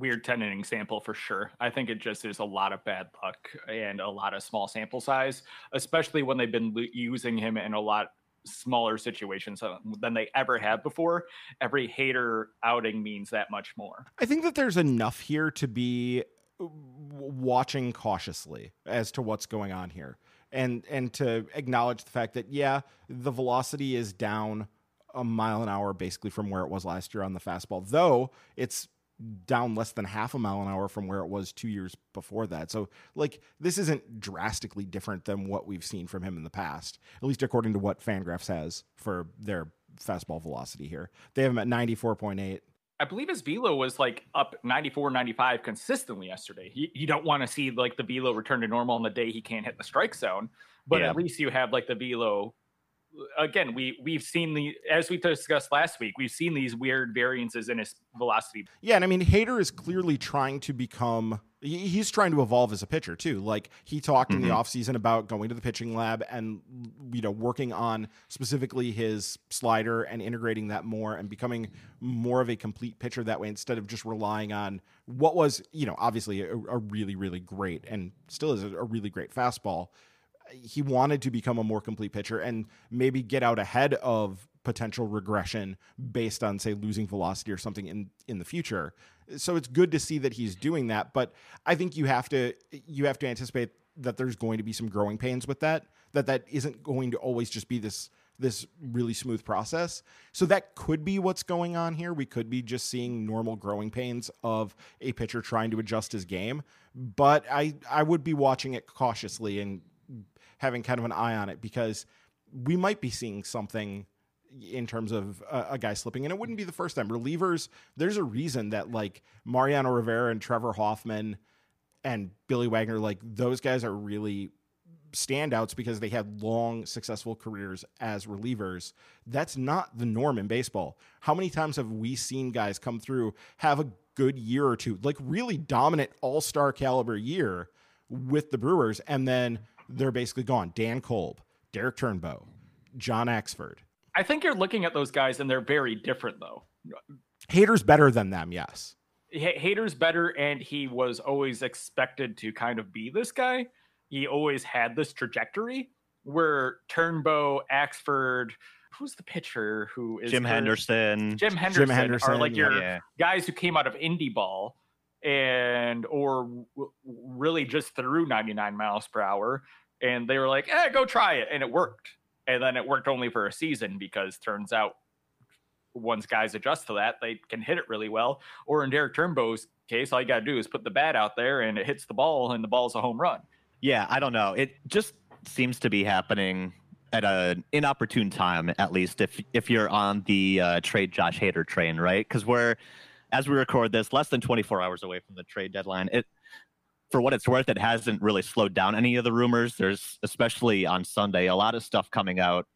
weird 10 inning sample for sure. I think it just is a lot of bad luck and a lot of small sample size, especially when they've been using him in a lot smaller situations than they ever have before. Every Hader outing means that much more. I think that there's enough here to be uh, watching cautiously as to what's going on here and and to acknowledge the fact that yeah, the velocity is down a mile an hour basically from where it was last year on the fastball. Though it's down less than half a mile an hour from where it was two years before that. So, like, this isn't drastically different than what we've seen from him in the past, at least according to what Fangraphs has for their fastball velocity here. They have him at 94.8. I believe his velo was like up 94, 95 consistently yesterday. You, you don't want to see like the velo return to normal on the day he can't hit the strike zone, but yeah. at least you have like the velo again, we we've seen the as we discussed last week, we've seen these weird variances in his velocity. Yeah, and I mean, Hader is clearly trying to become. He's trying to evolve as a pitcher too. Like he talked mm-hmm. in the mm-hmm. offseason about going to the pitching lab and you know working on specifically his slider and integrating that more and becoming more of a complete pitcher that way instead of just relying on what was you know obviously a, a really really great and still is a, a really great fastball he wanted to become a more complete pitcher and maybe get out ahead of potential regression based on say losing velocity or something in in the future. So it's good to see that he's doing that but i think you have to you have to anticipate that there's going to be some growing pains with that that that isn't going to always just be this this really smooth process. So that could be what's going on here. We could be just seeing normal growing pains of a pitcher trying to adjust his game but i i would be watching it cautiously and having kind of an eye on it because we might be seeing something in terms of a, a, guy slipping, and it wouldn't be the first time. Relievers, there's a reason that like Mariano Rivera and Trevor Hoffman and Billy Wagner, like those guys are really standouts because they had long, successful careers as relievers. That's not the norm in baseball. How many times have we seen guys come through, have a good year or two, like really dominant all star caliber year with the Brewers, and then they're basically gone? Dan Kolb, Derek Turnbow, John Axford. I think you're looking at those guys and they're very different, though. Hader's better than them, yes. Hader's better, and he was always expected to kind of be this guy he always had this trajectory where Turnbow, Axford, who's the pitcher who is Jim Henderson, Jim Henderson, Jim Henderson are like your yeah. guys who came out of indie ball and or w- really just threw 99 miles per hour and they were like, "Eh, go try it." And it worked. And then it worked only for a season because turns out once guys adjust to that, they can hit it really well. Or in Derek Turnbow's case, all you got to do is put the bat out there and it hits the ball and the ball's a home run. Yeah, I don't know. It just seems to be happening at an inopportune time, at least if if you're on the uh, trade Josh Hader train, right? Because we're as we record this, less than 24 hours away from the trade deadline. It for what it's worth, it hasn't really slowed down any of the rumors. There's especially on Sunday a lot of stuff coming out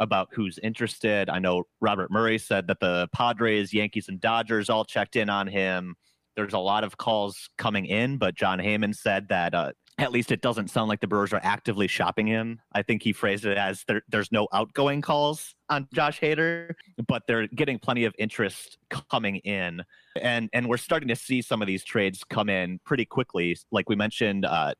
about who's interested. I know Robert Murray said that the Padres, Yankees, and Dodgers all checked in on him. There's a lot of calls coming in, but Jon Heyman said that uh, at least it doesn't sound like the Brewers are actively shopping him. I think he phrased it as there, there's no outgoing calls on Josh Hader, but they're getting plenty of interest coming in, and and we're starting to see some of these trades come in pretty quickly. Like we mentioned, uh,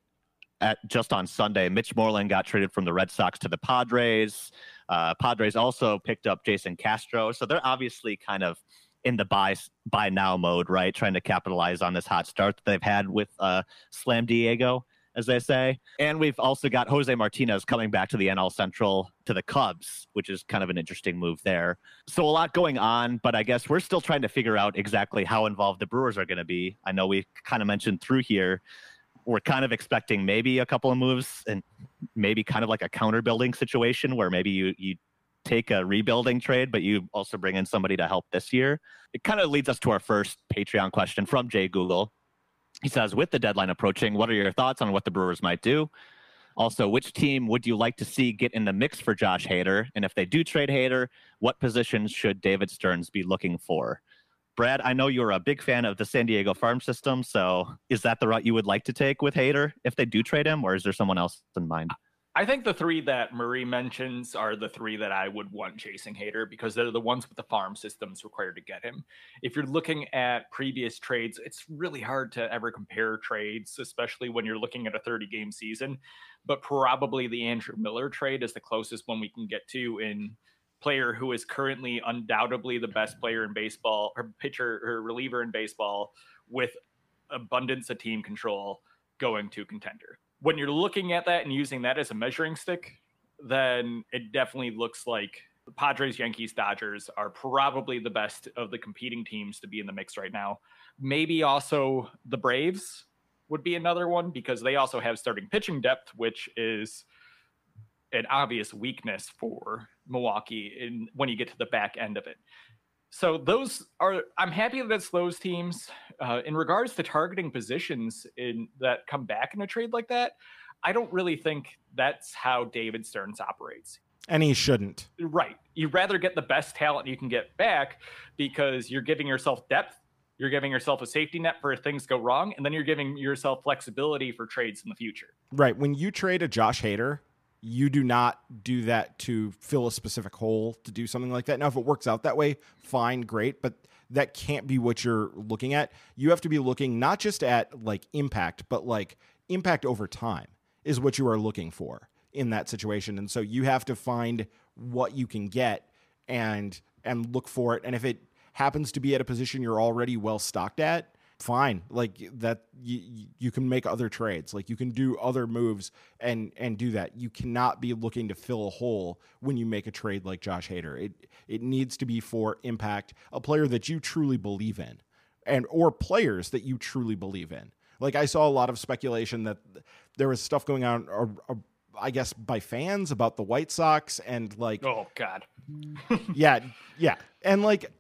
at just on Sunday, Mitch Moreland got traded from the Red Sox to the Padres. Uh, Padres also picked up Jason Castro, so they're obviously kind of in the buy buy now mode, right? Trying to capitalize on this hot start that they've had with uh, Slam Diego as they say. And we've also got Jose Martinez coming back to the NL Central to the Cubs, which is kind of an interesting move there. So a lot going on, but I guess we're still trying to figure out exactly how involved the Brewers are going to be. I know we kind of mentioned through here we're kind of expecting maybe a couple of moves and maybe kind of like a counter building situation where maybe you you take a rebuilding trade, but you also bring in somebody to help this year. It kind of leads us to our first Patreon question from Jay Google. He says, with the deadline approaching, what are your thoughts on what the Brewers might do? Also, which team would you like to see get in the mix for Josh Hader? And if they do trade Hader, what positions should David Stearns be looking for? Brad, I know you're a big fan of the San Diego farm system. So is that the route you would like to take with Hader if they do trade him, or is there someone else in mind? I think the three that Murray mentions are the three that I would want chasing Hader because they're the ones with the farm systems required to get him. If you're looking at previous trades, it's really hard to ever compare trades, especially when you're looking at a 30 game season. But probably the Andrew Miller trade is the closest one we can get to in player who is currently undoubtedly the best player in baseball or pitcher or reliever in baseball with abundance of team control going to contender when you're looking at that and using that as a measuring stick, then it definitely looks like the Padres, Yankees, Dodgers are probably the best of the competing teams to be in the mix right now. Maybe also the Braves would be another one because they also have starting pitching depth, which is an obvious weakness for Milwaukee in, when you get to the back end of it. So those are I'm happy that it's those teams. Uh, in regards to targeting positions in that come back in a trade like that, I don't really think that's how David Stearns operates. And he shouldn't. Right. You'd rather get the best talent you can get back because you're giving yourself depth, you're giving yourself a safety net for if things go wrong, and then you're giving yourself flexibility for trades in the future. Right. When you trade a Josh Hader, you do not do that to fill a specific hole to do something like that. Now, if it works out that way, fine, great, but that can't be what you're looking at. You have to be looking not just at like impact, but like impact over time is what you are looking for in that situation. And so you have to find what you can get and and look for it. And if it happens to be at a position you're already well stocked at, fine. Like that you, you can make other trades. Like you can do other moves and and do that. You cannot be looking to fill a hole when you make a trade like Josh Hader. It it needs to be for impact a player that you truly believe in and or players that you truly believe in. Like I saw a lot of speculation that there was stuff going on or I guess by fans about the White Sox and like Oh God. yeah, yeah. And like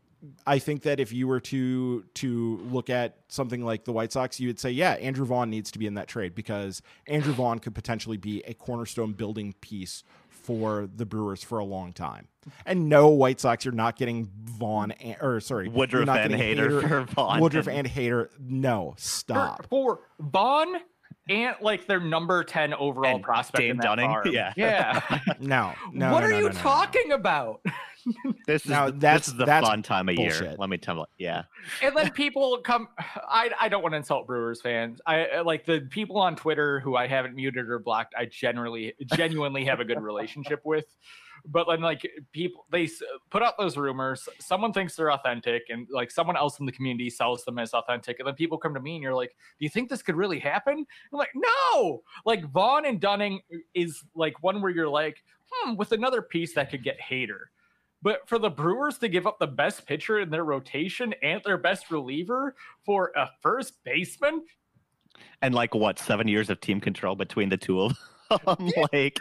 I think that if you were to to look at something like the White Sox, you would say, yeah, Andrew Vaughn needs to be in that trade because Andrew Vaughn could potentially be a cornerstone building piece for the Brewers for a long time. And no, White Sox, you're not getting Vaughn and, or sorry, Woodruff not and Hater, Hader for Vaughn. Woodruff and Hader. No, stop. For, for Vaughn and like their number 10 overall And prospect Dane in that Dunning? farm. Yeah. Yeah. [LAUGHS] No, no. what no, are no, you no, no, no. talking about? [LAUGHS] This is Now, the, that's- this is the that's fun time of year. Let me tell you. Yeah. and then people come [SIGHS] I, I don't want to insult brewers fans i I- like the people on twitter who i haven't muted or blocked i generally genuinely have a good relationship with but then like people they put out those rumors someone thinks they're authentic and like someone else in the community sells them as authentic and then people come to me and you're like do you think this could really happen? I'm like no! Like vaughn and dunning is like one where you're like hmm with another piece that could get Hader. But for the Brewers to give up the best pitcher in their rotation and their best reliever for a first baseman, And like what, seven years of team control between the two of [LAUGHS] them? like,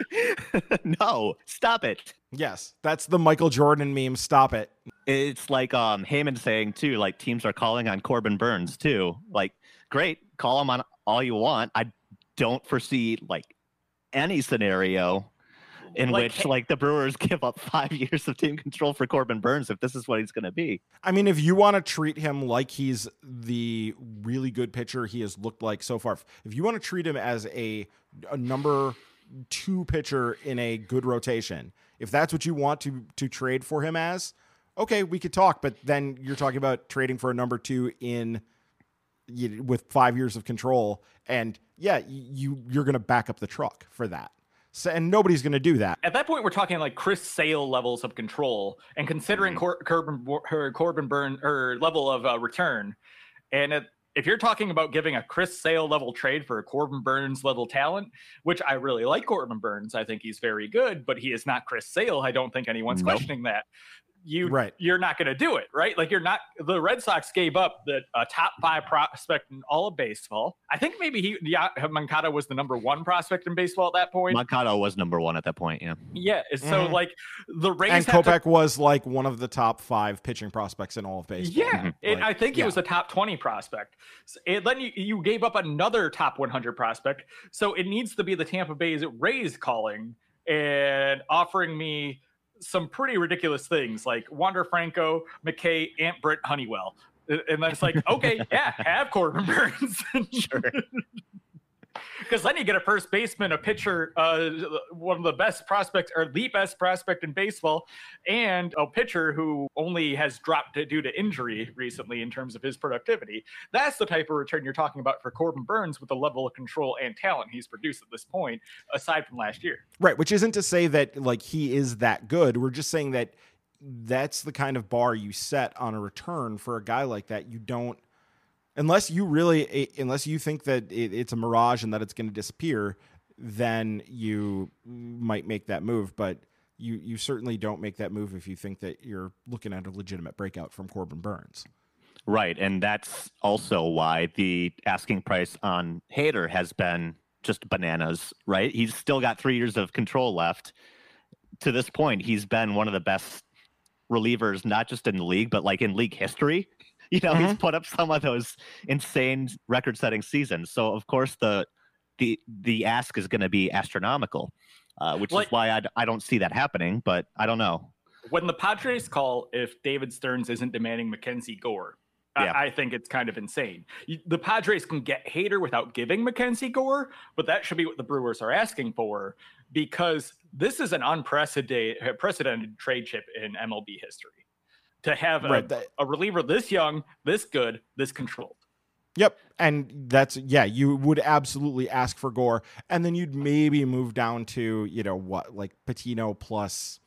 [LAUGHS] no, stop it. Yes, that's the Michael Jordan meme. Stop it. It's like um Heyman saying too, like teams are calling on Corbin Burnes too. Like, great, call him on all you want. I don't foresee like any scenario in Like, which like the Brewers [LAUGHS] give up five years of team control for Corbin Burnes if this is what he's gonna be. I mean, if you want to treat him like he's the really good pitcher he has looked like so far, if you want to treat him as a, a number two pitcher in a good rotation, if that's what you want to to trade for him as, okay, we could talk. But then you're talking about trading for a number two in with five years of control, and yeah, you you're going to back up the truck for that. So, and nobody's going to do that. at that point we're talking like Chris Sale levels of control, and considering Cor- Corbin her Corbin Burn or level of uh, return, and it, if you're talking about giving a Chris Sale level trade for a Corbin Burnes level talent, which I really like Corbin Burnes, I think he's very good, but he is not Chris Sale. I don't think anyone's Nope. questioning that. You Right. you're not going to do it, right? Like you're not. The Red Sox gave up the uh, top five prospect in all of baseball. I think maybe he yeah, Moncada was the number one prospect in baseball at that point. Moncada was number one at that point. Yeah. Yeah, so Mhm. like the Rays And have to- Kopech was like one of the top five pitching prospects in all of baseball. yeah, Mhm. and Like, I think he yeah. was a top twenty prospect. S- And then you, you gave up another top one hundred prospect, so it needs to be the Tampa Bay Rays calling and offering me some pretty ridiculous things like Wander Franco, McKay, and Brent Honeywell. And that's like, okay, [LAUGHS] yeah, have Corbin Burnes. Sure. [LAUGHS] [LAUGHS] Because then you get a first baseman, a pitcher, uh, one of the best prospects or the best prospect in baseball, and a pitcher who only has dropped due to injury recently in terms of his productivity. That's the type of return you're talking about for Corbin Burnes with the level of control and talent he's produced at this point, aside from last year. Right, which isn't to say that like he is that good. We're just saying that that's the kind of bar you set on a return for a guy like that. You don't unless you really unless you think that it, it's a mirage and that it's going to disappear, then you might make that move, but you you certainly don't make that move if you think that you're looking at a legitimate breakout from Corbin Burnes. Right, and that's also why the asking price on Hader has been just bananas. Right, he's still got three years of control left. To this point, he's been one of the best relievers, not just in the league, but like in league history. You know, he's put up some of those insane record-setting seasons. So of course the the the ask is going to be astronomical, uh, which Like- is why I don't see that happening. But I don't know. When the Padres call, if David Stearns isn't demanding Mackenzie Gore, Yeah. I, I think it's kind of insane. You- The Padres can get Hader without giving Mackenzie Gore, but that should be what the Brewers are asking for because this is an unprecedented precedented trade chip in MLB history. To have a, Right, a reliever this young, this good, this controlled. Yep. And that's yeah, you would absolutely ask for Gore. And then you'd maybe move down to, you know, what, like Patino plus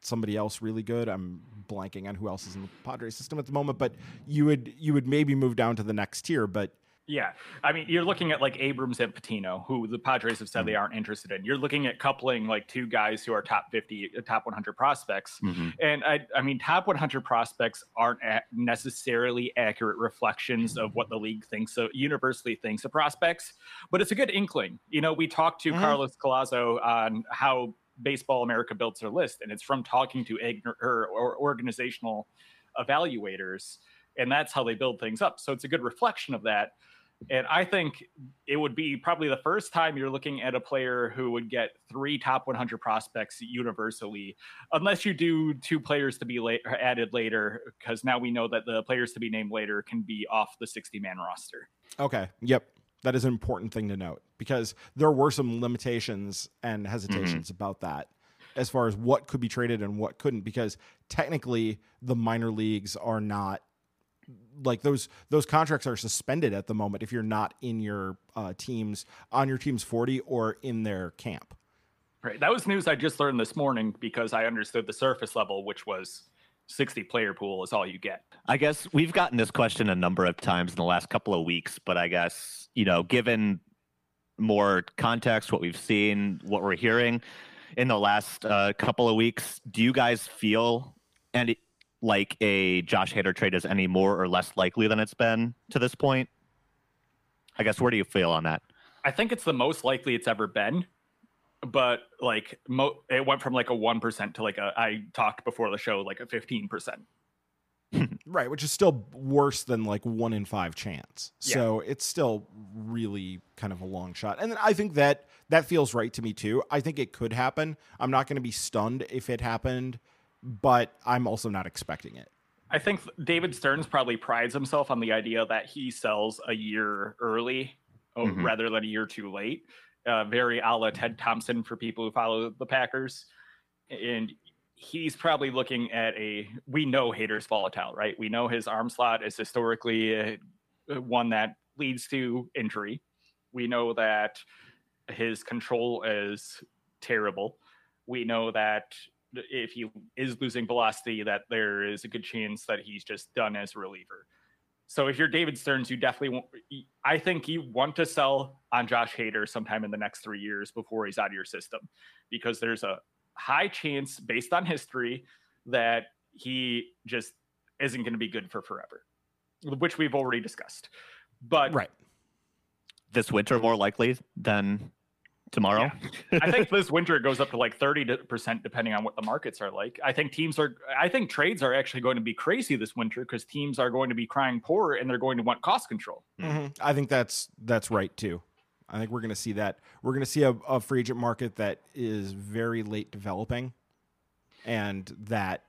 somebody else really good. I'm blanking on who else is in the Padres system at the moment, but you would you would maybe move down to the next tier. But Yeah, I mean, you're looking at like Abrams and Patino, who the Padres have said mm-hmm. they aren't interested in. You're looking at coupling like two guys who are top 50, uh, top 100 prospects, mm-hmm. and I, I mean, top 100 prospects aren't necessarily accurate reflections of what the league thinks, so universally thinks of prospects, but it's a good inkling. You know, we talked to mm-hmm. Carlos Collazo on how Baseball America builds their list, and it's from talking to or, or organizational evaluators, and that's how they build things up. So it's a good reflection of that and I think it would be probably the first time you're looking at a player who would get three top 100 prospects universally, unless you do two players to be late, added later, because now we know that the players to be named later can be off the 60 man roster. Okay. Yep. That is an important thing to note because there were some limitations and hesitations mm-hmm. about that as far as what could be traded and what couldn't, because technically the minor leagues are not like those those contracts are suspended at the moment if you're not in your uh, teams on your team's 40 or in their camp. Right. That was news I just learned this morning because I understood the surface level, which was 60 player pool is all you get. I guess we've gotten this question a number of times in the last couple of weeks, but I guess, you know, given more context, what we've seen, what we're hearing in the last uh, couple of weeks, do you guys feel and like a Josh Hader trade is any more or less likely than it's been to this point? I guess where do you feel on that? I think it's the most likely it's ever been, but like mo- it went from like a one percent to like a I talked before the show like a fifteen percent. [LAUGHS] right, which is still worse than like one in five chance. Yeah. So it's still really kind of a long shot. And I think that that feels right to me too. I think it could happen. I'm not going to be stunned if it happened but I'm also not expecting it. I think David Stearns probably prides himself on the idea that he sells a year early oh, mm-hmm. rather than a year too late. Uh, very a la Ted Thompson for people who follow the Packers. And he's probably looking at a. We know Hader's volatile, right? We know his arm slot is historically uh, one that leads to injury. We know that his control is terrible. We know that if he is losing velocity, that there is a good chance that he's just done as a reliever. So if you're David Stearns, you definitely want. I think you want to sell on Josh Hader sometime in the next three years before he's out of your system, because there's a high chance, based on history, that he just isn't going to be good for forever, which we've already discussed. But right, this winter more likely than tomorrow. Yeah. I think this winter it goes up to like 30% depending on what the markets are like. I think teams are I think trades are actually going to be crazy this winter because teams are going to be crying poor and they're going to want cost control. Mm-hmm. I think that's that's right too. I think we're going to see that. We're going to see a, a free agent market that is very late developing and that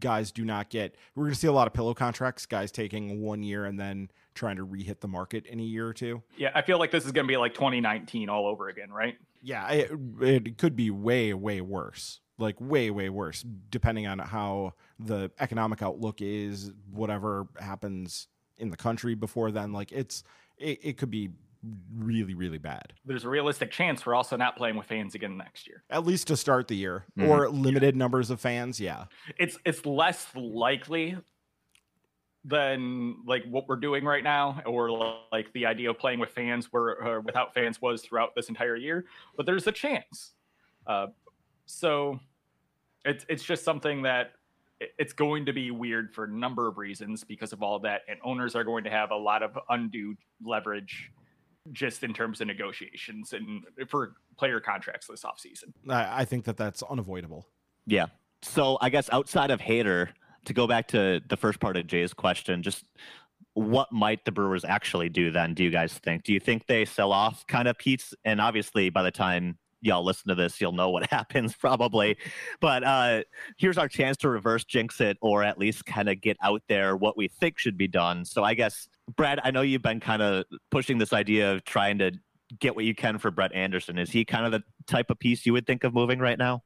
guys do not get we're going to see a lot of pillow contracts guys taking one year and then trying to re-hit the market in a year or two. Yeah, I feel like this is going to be like 2019 all over again, right? Yeah, it, it could be way, way worse. Like way, way worse, depending on how the economic outlook is, whatever happens in the country before then. Like it's, it, it could be really, really bad. There's a realistic chance we're also not playing with fans again next year. At least to start the year, mm-hmm. or limited yeah. numbers of fans. Yeah, it's it's less likely than like what we're doing right now or like the idea of playing with fans where without fans was throughout this entire year but there's a chance uh, so it's it's just something that it's going to be weird for a number of reasons because of all that and owners are going to have a lot of undue leverage just in terms of negotiations and for player contracts this offseason. I think that that's unavoidable. Yeah. So I guess outside of Hader, to go back to the first part of Jay's question, just what might the Brewers actually do then? Do you guys think? Do you think they sell off kind of Pete's? And obviously, by the time y'all listen to this, you'll know what [LAUGHS] happens probably. But uh, here's our chance to reverse jinx it, or at least kind of get out there what we think should be done. So I guess, Brad, I know you've been kind of pushing this idea of trying to get what you can for Brett Anderson. Is he kind of the type of piece you would think of moving right now?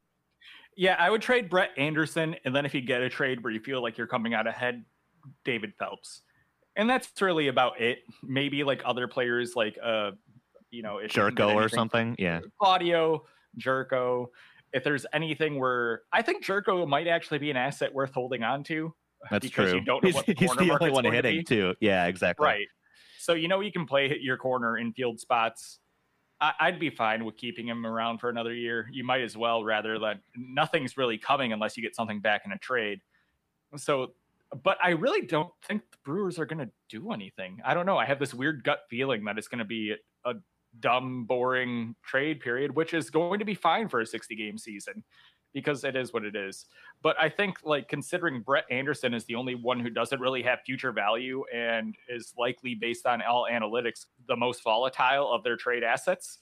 Yeah, I would trade Brett Anderson, and then if you get a trade where you feel like you're coming out ahead, David Phelps, and that's really about it. Maybe like other players, like uh, you know, Gyorko or something. Yeah, Claudio, Gyorko. If there's anything where I think Gyorko might actually be an asset worth holding on to. That's true. You don't know what he's, he's the only one hitting too. Yeah, exactly. Right. So you know you can play your corner infield spots. I, would be fine with keeping him around for another year. You might as well, rather than nothing's really coming unless you get something back in a trade. So, but I really don't think the Brewers are going to do anything. I don't know. I have this weird gut feeling that it's going to be a dumb, boring trade period, which is going to be fine for a 60 game season because it is what it is. But I think, like, considering Brett Anderson is the only one who doesn't really have future value and is likely, based on all analytics, the most volatile of their trade assets,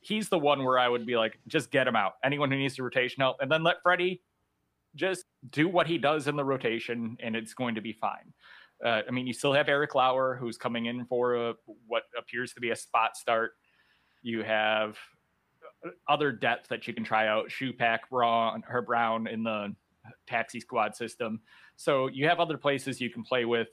he's the one where I would be like, just get him out. Anyone who needs rotation help, and then let Freddy just do what he does in the rotation, and it's going to be fine. Uh, I mean, you still have Eric Lauer, who's coming in for a, what appears to be a spot start. You have other depth that you can try out. Shupak, Braun, her Brown in the taxi squad system. So you have other places you can play with.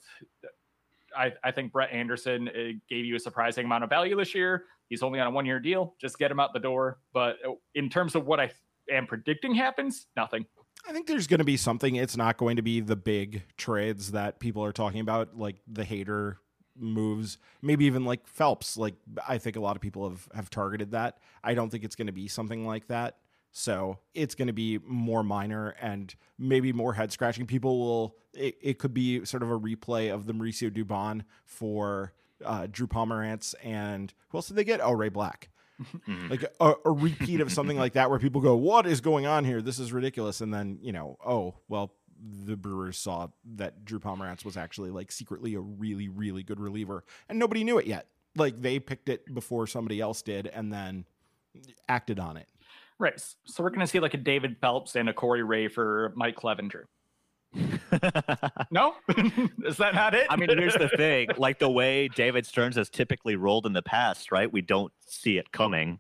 I, I think Brett Anderson uh, gave you a surprising amount of value this year. He's only on a one year deal. Just get him out the door. But uh, in terms of what I am predicting happens, nothing. I think there's going to be something. It's not going to be the big trades that people are talking about, like the Hader moves, maybe even like Phelps. Like I think a lot of people have have targeted that. I don't think it's going to be something like that. So it's going to be more minor and maybe more head scratching. People will. It, it, could be sort of a replay of the Mauricio Dubon for uh, Drew Pomeranz and who else did they get? Oh, Ray Black. [LAUGHS] Like a, a, repeat of something like that where people go what is going on here this is ridiculous and then you know oh well the Brewers saw that Drew Pomeranz was actually like secretly a really, really good reliever, and nobody knew it yet. Like they picked it before somebody else did, and then acted on it. Right. So we're going to see like a David Phelps and a Corey Ray for Mike Clevinger. [LAUGHS] no, [LAUGHS] is that not it? I mean, here's the thing: like the way David Stearns has typically rolled in the past, right? We don't see it coming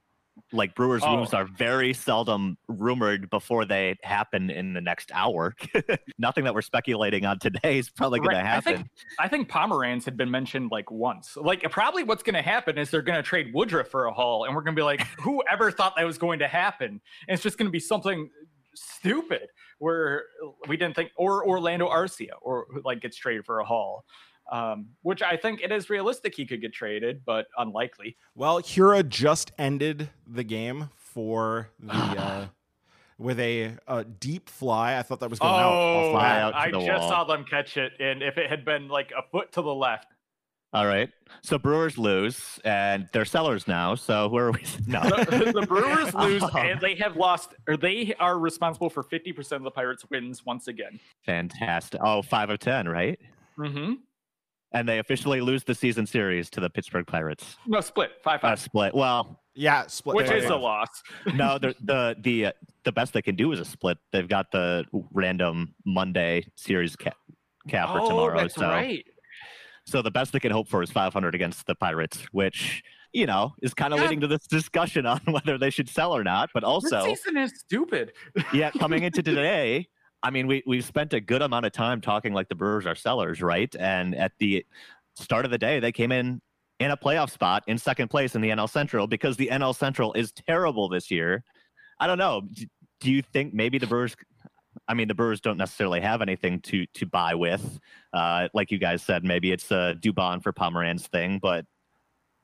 like Brewers oh. moves are very seldom rumored before they happen in the next hour. [LAUGHS] Nothing that we're speculating on today is probably going to happen. I think, I think Pomeranz had been mentioned like once. Like probably what's going to happen is they're going to trade Woodruff for a haul, and we're going to be like, [LAUGHS] whoever thought that was going to happen? And it's just going to be something stupid where we didn't think, or Orlando Arcia, or like gets traded for a haul um, which I think it is realistic he could get traded, but unlikely. Well, Hiura just ended the game for the. [SIGHS] Uh, with a, a, deep fly, I thought that was going oh, out. out I just wall. saw them catch it, and if it had been like a foot to the left, all right. So Brewers lose, and they're sellers now. So where are we? [LAUGHS] No. the, the Brewers [LAUGHS] lose, and they have lost, or they are responsible for 50% of the Pirates' wins once again. Fantastic. Oh, five of 10, right? Mm-hmm and they officially lose the season series to the Pittsburgh Pirates. No, split five five. Uh, split. Well, yeah, split. Which is a loss. [LAUGHS] no, the the the uh, the best they can do is a split. They've got the random Monday series cap, cap oh, for tomorrow. That's so, right. so the best they can hope for is 500 against the Pirates, which you know is kind of yeah. leading to this discussion [LAUGHS] on whether they should sell or not. But also, this season is stupid. yeah, coming into [LAUGHS] today. I mean, we we've spent a good amount of time talking like the Brewers are sellers, right? And at the start of the day, they came in in a playoff spot in second place in the NL Central because the NL Central is terrible this year. I don't know. Do you think maybe the Brewers? I mean, the Brewers don't necessarily have anything to to buy with. Uh, like you guys said, maybe it's a Dubon for Pomeranz thing, but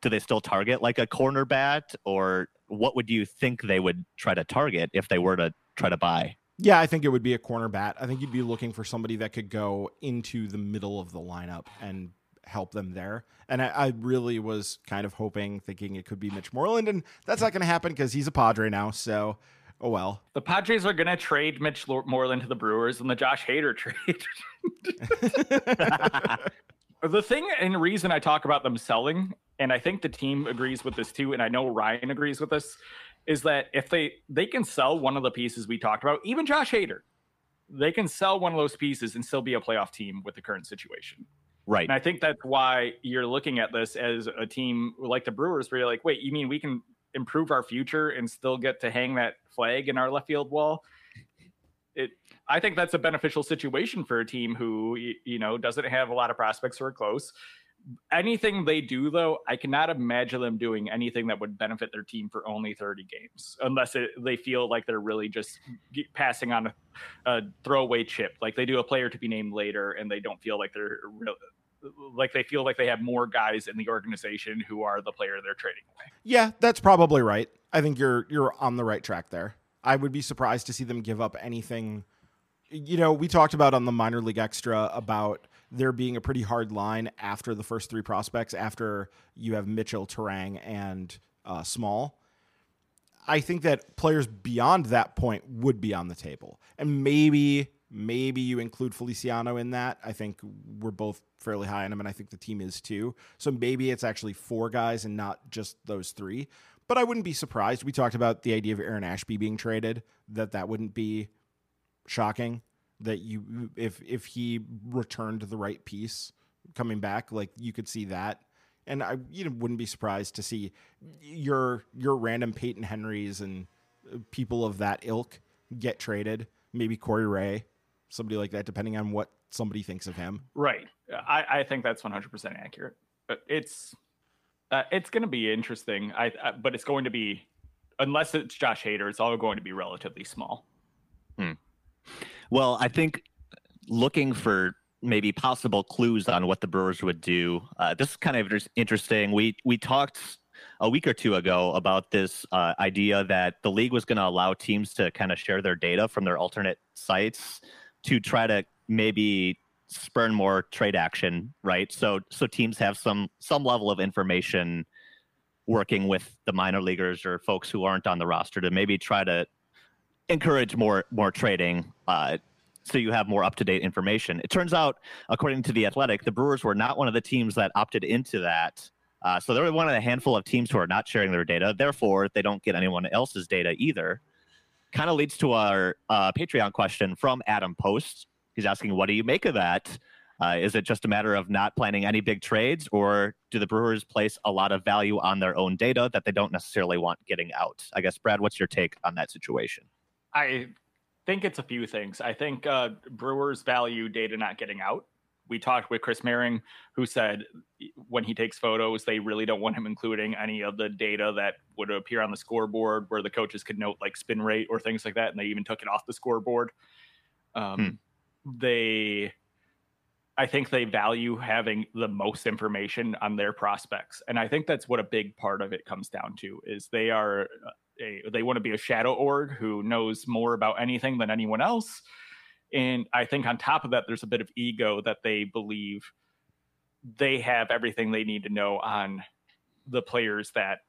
do they still target like a corner bat, or what would you think they would try to target if they were to try to buy? Yeah, I think it would be a corner bat. I think you'd be looking for somebody that could go into the middle of the lineup and help them there. And I, I really was kind of hoping, thinking it could be Mitch Moreland, and that's not going to happen because he's a Padre now. So, oh well. The Padres are going to trade Mitch Moreland to the Brewers and the Josh Hader trade. [LAUGHS] the thing and reason I talk about them selling, and I think the team agrees with this too, and I know Ryan agrees with this, is that if they they can sell one of the pieces we talked about, even Josh Hader, they can sell one of those pieces and still be a playoff team with the current situation. Right. And I think that's why you're looking at this as a team like the Brewers, where you're like, wait, you mean we can improve our future and still get to hang that flag in our left field wall? It, I think that's a beneficial situation for a team who, you know, doesn't have a lot of prospects who are close anything they do though i cannot imagine them doing anything that would benefit their team for only 30 games unless it, they feel like they're really just passing on a, a, throwaway chip like they do a player to be named later and they don't feel like they're like they feel like they have more guys in the organization who are the player they're trading away. Yeah, that's probably right. I think you're you're on the right track there. I would be surprised to see them give up anything. You know, we talked about on the minor league extra about there being a pretty hard line after the first three prospects, after you have Mitchell, Turang, and uh, Small. I think that players beyond that point would be on the table, and maybe maybe you include Feliciano in that. I think we're both fairly high on him, and I think the team is too. So maybe it's actually four guys and not just those three. But I wouldn't be surprised. We talked about the idea of Aaron Ashby being traded. That that wouldn't be shocking. That you if if he returned the right piece coming back, like you could see that. And I you know wouldn't be surprised to see your your random Payton Henrys and people of that ilk get traded. Maybe Corey Ray, somebody like that, depending on what somebody thinks of him. Right. I, I think that's 100% accurate. But it's uh, it's going to be interesting. I, I, but it's going to be unless it's Josh Hader, it's all going to be relatively small. Hmm. Well, I think looking for maybe possible clues on what the Brewers would do. Uh, this is kind of interesting. We we talked a week or two ago about this uh, idea that the league was going to allow teams to kind of share their data from their alternate sites to try to maybe spurn more trade action, right? So so teams have some some level of information working with the minor leaguers or folks who aren't on the roster to maybe try to encourage more more trading. Uh, so you have more up to date information. It turns out, according to the Athletic, the Brewers were not one of the teams that opted into that. Uh, so they're one of the handful of teams who are not sharing their data. Therefore, they don't get anyone else's data either. Kind of leads to our uh, Patreon question from Adam Post. He's asking, "What do you make of that? Uh, is it just a matter of not planning any big trades, or do the Brewers place a lot of value on their own data that they don't necessarily want getting out?" I guess, Brad, what's your take on that situation? I think it's a few things. I think uh, Brewers value data not getting out. We talked with Chris Merring, who said when he takes photos, they really don't want him including any of the data that would appear on the scoreboard where the coaches could note like spin rate or things like that. And they even took it off the scoreboard. Um, hmm. They, I think they value having the most information on their prospects. And I think that's what a big part of it comes down to is they are uh, a, they want to be a shadow org who knows more about anything than anyone else. And I think on top of that, there's a bit of ego that they believe they have everything they need to know on the players that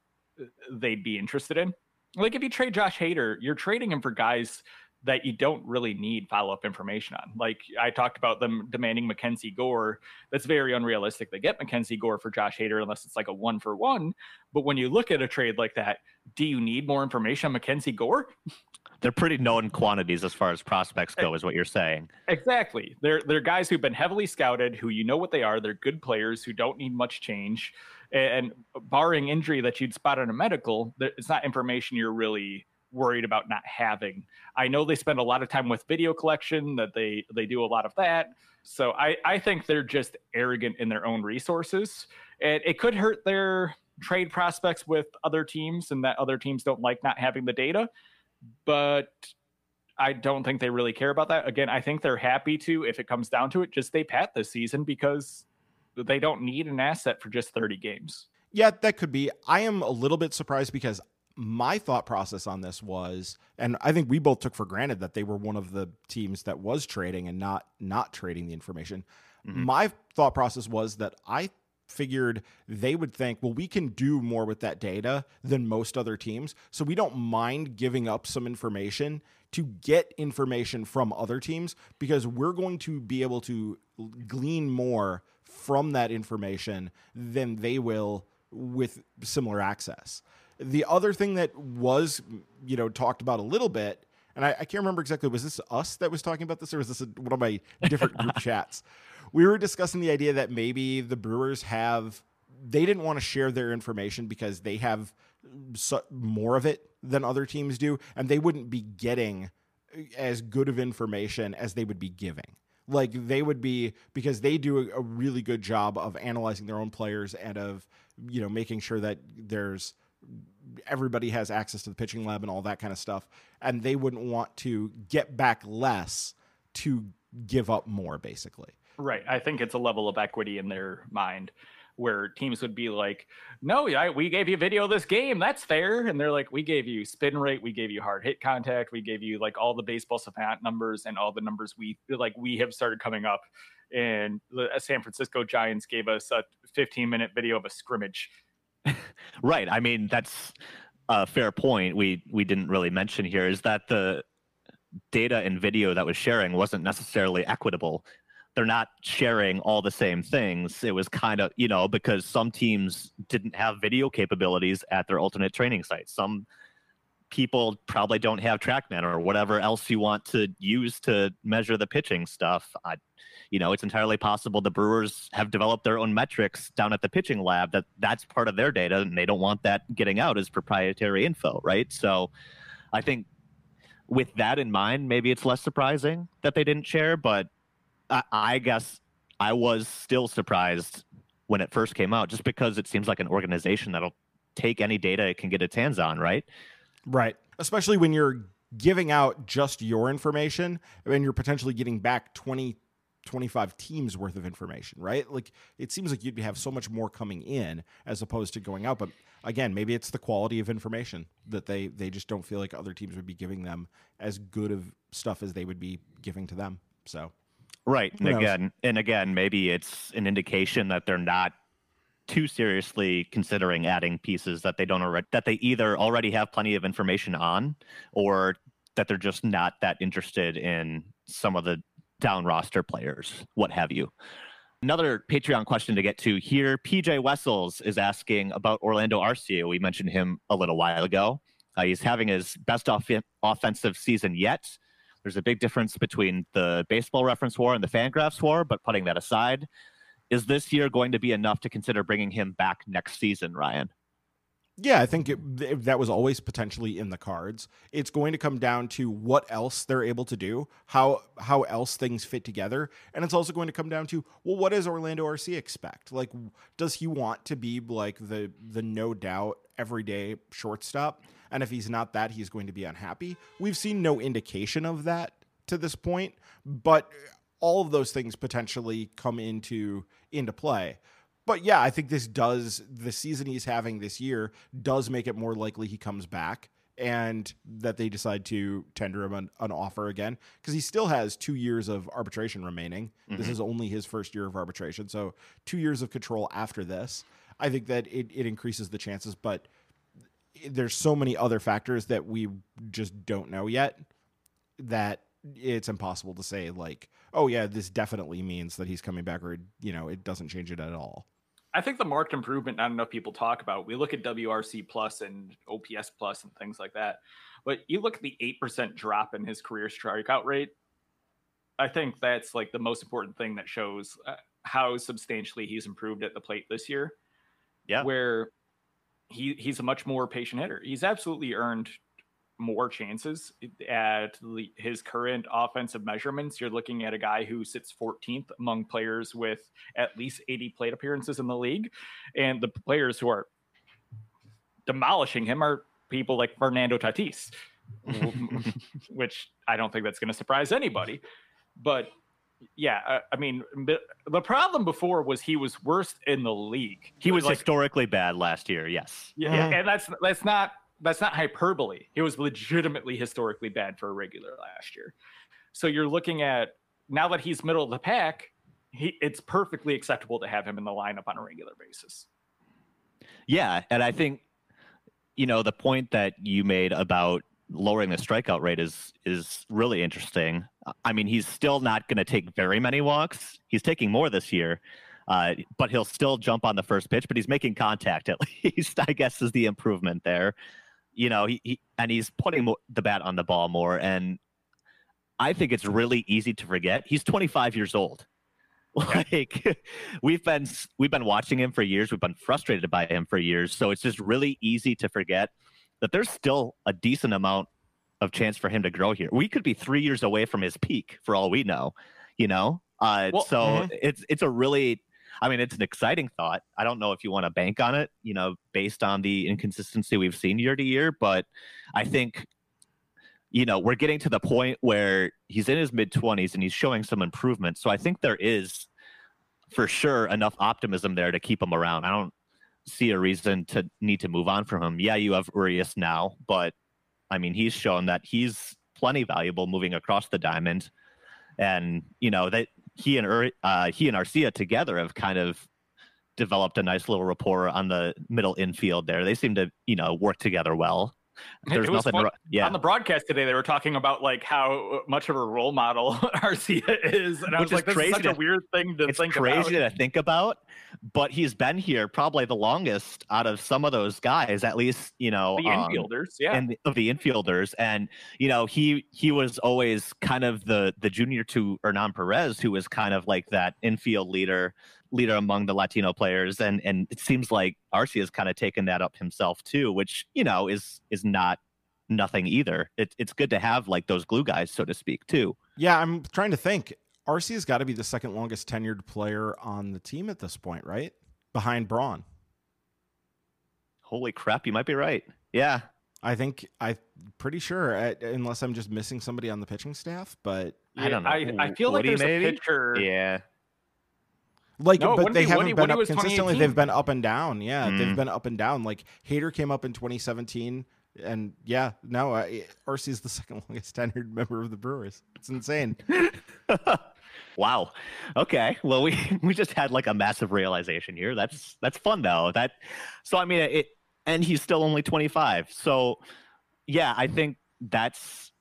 uh, they'd be interested in. Like if you trade Josh Hader, you're trading him for guys that you don't really need follow up information on. Like I talked about them demanding Mackenzie Gore. That's very unrealistic. They get Mackenzie Gore for Josh Hader unless it's like a one for one. But when you look at a trade like that, do you need more information on Mackenzie Gore? They're pretty known quantities as far as prospects go, is what you're saying. Exactly. They're they're guys who've been heavily scouted, who you know what they are. They're good players who don't need much change. And barring injury that you'd spot on a medical, it's not information you're really worried about not having. I know they spend a lot of time with video collection, that they they do a lot of that. So I I think they're just arrogant in their own resources, and it could hurt their trade prospects with other teams, and that other teams don't like not having the data. But I don't think they really care about that. Again, I think they're happy to, if it comes down to it, just stay pat this season because they don't need an asset for just 30 games. Yeah, that could be. I am a little bit surprised because my thought process on this was, and I think we both took for granted that they were one of the teams that was trading and not not trading the information. Mm-hmm. My thought process was that I figured they would think, well, we can do more with that data than most other teams, so we don't mind giving up some information to get information from other teams because we're going to be able to glean more from that information than they will with similar access. The other thing that was, you know, talked about a little bit, and I, I can't remember exactly, was this us that was talking about this, or was this a, one of my different group [LAUGHS] chats? We were discussing the idea that maybe the Brewers have, they didn't want to share their information because they have so, more of it than other teams do, and they wouldn't be getting as good of information as they would be giving like they would be because they do a, a, really good job of analyzing their own players and of you know making sure that there's everybody has access to the pitching lab and all that kind of stuff and they wouldn't want to get back less to give up more basically Right. I think it's a level of equity in their mind where teams would be like, "No, I, we gave you video of this game. That's fair." And they're like, "We gave you spin rate, we gave you hard hit contact, we gave you like all the baseball savant numbers and all the numbers we like we have started coming up." And the San Francisco Giants gave us a 15 minute video of a scrimmage. [LAUGHS] right. I mean, that's a fair point. We we didn't really mention here is that the data and video that was sharing wasn't necessarily equitable they're not sharing all the same things. It was kind of, you know, because some teams didn't have video capabilities at their alternate training sites. Some people probably don't have TrackMan or whatever else you want to use to measure the pitching stuff. I, you know, it's entirely possible the Brewers have developed their own metrics down at the pitching lab that that's part of their data and they don't want that getting out as proprietary info, right? So I think with that in mind, maybe it's less surprising that they didn't share, but I, I guess I was still surprised when it first came out, just because it seems like an organization that'll take any data it can get its hands on, right? Right. Especially when you're giving out just your information and you're potentially getting back 20 25 teams worth of information, right? Like it seems like you'd have so much more coming in as opposed to going out, but again, maybe it's the quality of information that they they just don't feel like other teams would be giving them as good of stuff as they would be giving to them. So Right. And again, and again, maybe it's an indication that they're not too seriously considering adding pieces that they don't already that they either already have plenty of information on or that they're just not that interested in some of the down roster players, what have you. Another Patreon question to get to here. PJ Wessels is asking about Orlando Arcia. We mentioned him a little while ago. Uh, he's having his best off- offensive season yet. There's a big difference between the baseball reference war and the Fangraphs war, but putting that aside, is this year going to be enough to consider bringing him back next season, Ryan? Yeah, I think it, that was always potentially in the cards. It's going to come down to what else they're able to do, how how else things fit together, and it's also going to come down to well, what does Orlando Arcia expect? Like, does he want to be like the the no doubt everyday shortstop? And if he's not that, he's going to be unhappy. We've seen no indication of that to this point, but all of those things potentially come into into play. But yeah, I think this does the season he's having this year does make it more likely he comes back and that they decide to tender him an, an offer again because he still has two years of arbitration remaining. Mm-hmm. This is only his first year of arbitration, so two years of control after this. I think that it, it increases the chances, but there's so many other factors that we just don't know yet that it's impossible to say like oh yeah this definitely means that he's coming back or you know it doesn't change it at all i think the marked improvement not enough people talk about we look at wrc plus and ops plus and things like that but you look at the 8% drop in his career strikeout rate i think that's like the most important thing that shows uh, how substantially he's improved at the plate this year yeah where he he's a much more patient hitter. He's absolutely earned more chances at the, his current offensive measurements. You're looking at a guy who sits 14th among players with at least 80 plate appearances in the league, and the players who are demolishing him are people like Fernando Tatis, [LAUGHS] which I don't think that's going to surprise anybody. But yeah, I, I mean, the problem before was he was worst in the league. He was like, historically bad last year. Yes. Yeah, mm-hmm. and that's that's not that's not hyperbole. He was legitimately historically bad for a regular last year. So you're looking at now that he's middle of the pack, he, it's perfectly acceptable to have him in the lineup on a regular basis. Yeah, and I think you know the point that you made about lowering the strikeout rate is is really interesting. I mean, he's still not going to take very many walks. He's taking more this year, uh, but he'll still jump on the first pitch. But he's making contact at [LAUGHS] least. I guess is the improvement there. You know, he, he and he's putting the bat on the ball more. And I think it's really easy to forget he's 25 years old. [LAUGHS] Like we've been we've been watching him for years. We've been frustrated by him for years. So it's just really easy to forget that there's still a decent amount of chance for him to grow here. We could be three years away from his peak for all we know, you know? Uh, well, so mm-hmm. it's it's a really I mean, it's an exciting thought. I don't know if you want to bank on it, you know, based on the inconsistency we've seen year to year, but I think you know, we're getting to the point where he's in his mid 20s and he's showing some improvement. So I think there is for sure enough optimism there to keep him around. I don't see a reason to need to move on from him. Yeah, you have Urias now, but I mean, he's shown that he's plenty valuable moving across the diamond. And, you know, that he and uh, he and Arcia together have kind of developed a nice little rapport on the middle infield there. They seem to, you know, work together well. There's nothing. Fun. Yeah. On the broadcast today, they were talking about like how much of a role model [LAUGHS] Arcia is, and I was like, "This is such to, a weird thing to it's think crazy about." to think about, but he's been here probably the longest out of some of those guys, at least you know the um, infielders, yeah, and the, of the infielders, and you know he he was always kind of the the junior to Hernan Perez, who was kind of like that infield leader leader among the Latino players, and and it seems like Arcia has kind of taken that up himself too, which you know is is not nothing either. It, it's good to have like those glue guys, so to speak, too. Yeah, I'm trying to think. Arcia's got to be the second longest tenured player on the team at this point, right? Behind Braun. Holy crap, you might be right. Yeah. I think I'm pretty sure, uh, unless I'm just missing somebody on the pitching staff. But yeah, I don't know. I, I feel Woody like there's maybe? a pitcher. Yeah, like, no, but they haven't Woody, been Woody up consistently. They've been up and down. Yeah, mm. they've been up and down. Like Hader came up in 2017, and yeah, no, uh, is the [LAUGHS] second longest tenured member of the Brewers. It's insane. [LAUGHS] wow. Okay. Well, we [LAUGHS] we just had like a massive realization here. That's that's fun though. That so I mean it, and he's still only 25. So yeah, I think that's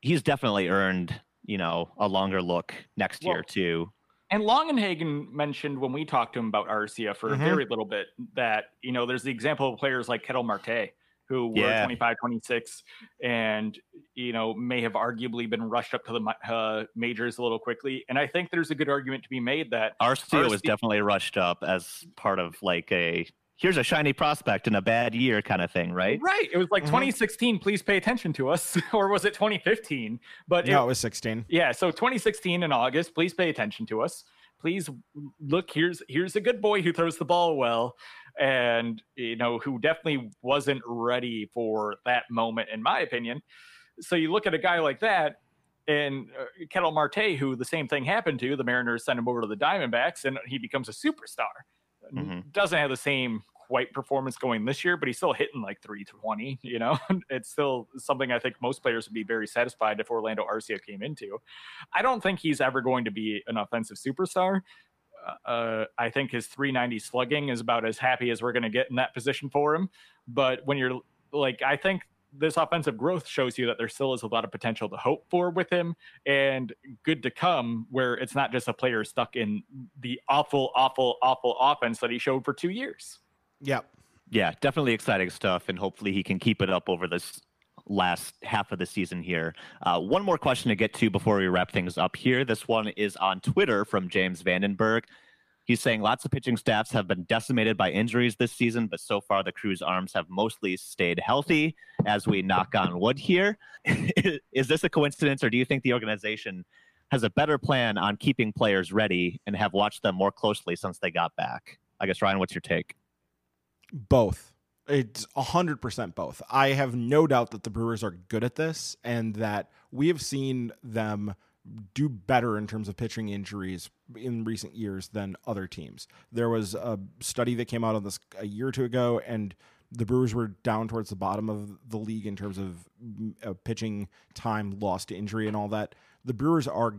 he's definitely earned you know a longer look next well, year too and Longenhagen mentioned when we talked to him about Arcia for mm-hmm. a very little bit that, you know, there's the example of players like Ketel Marte who were yeah. 25, 26, and, you know, may have arguably been rushed up to the uh, majors a little quickly. And I think there's a good argument to be made that Arcia, Arcia was definitely rushed up as part of like a here's a shiny prospect in a bad year kind of thing, right? Right. It was like mm-hmm. 2016, please pay attention to us. [LAUGHS] or was it 2015? But no, it, it was 16. Yeah. So 2016 in August, please pay attention to us. Please look, here's here's a good boy who throws the ball well and you know who definitely wasn't ready for that moment in my opinion. So you look at a guy like that and uh, Ketel Marte, who the same thing happened to, the Mariners send him over to the Diamondbacks and he becomes a superstar mm-hmm. doesn't have the same quite performance going this year, but he's still hitting like 320. You know, [LAUGHS] it's still something I think most players would be very satisfied if Orlando Arcia came into. I don't think he's ever going to be an offensive superstar. Uh, uh I think his 390 slugging is about as happy as we're going to get in that position for him. But when you're like, I think this offensive growth shows you that there still is a lot of potential to hope for with him and good to come where it's not just a player stuck in the awful awful awful offense that he showed for 2 years. Yep. Yeah, definitely exciting stuff and hopefully he can keep it up over this last half of the season here. Uh, one more question to get to before we wrap things up here. This one is on Twitter from James Vandenberg. He's saying lots of pitching staffs have been decimated by injuries this season, but so far the crew's arms have mostly stayed healthy as we knock on wood here. [LAUGHS] is this a coincidence, or do you think the organization has a better plan on keeping players ready and have watched them more closely since they got back? I guess, Ryan, what's your take? Both. It's 100% both. I have no doubt that the Brewers are good at this and that we have seen them do better in terms of pitching injuries in recent years than other teams. There was a study that came out on this a year or two ago, and the Brewers were down towards the bottom of the league in terms of uh, pitching time lost to injury and all that. The Brewers are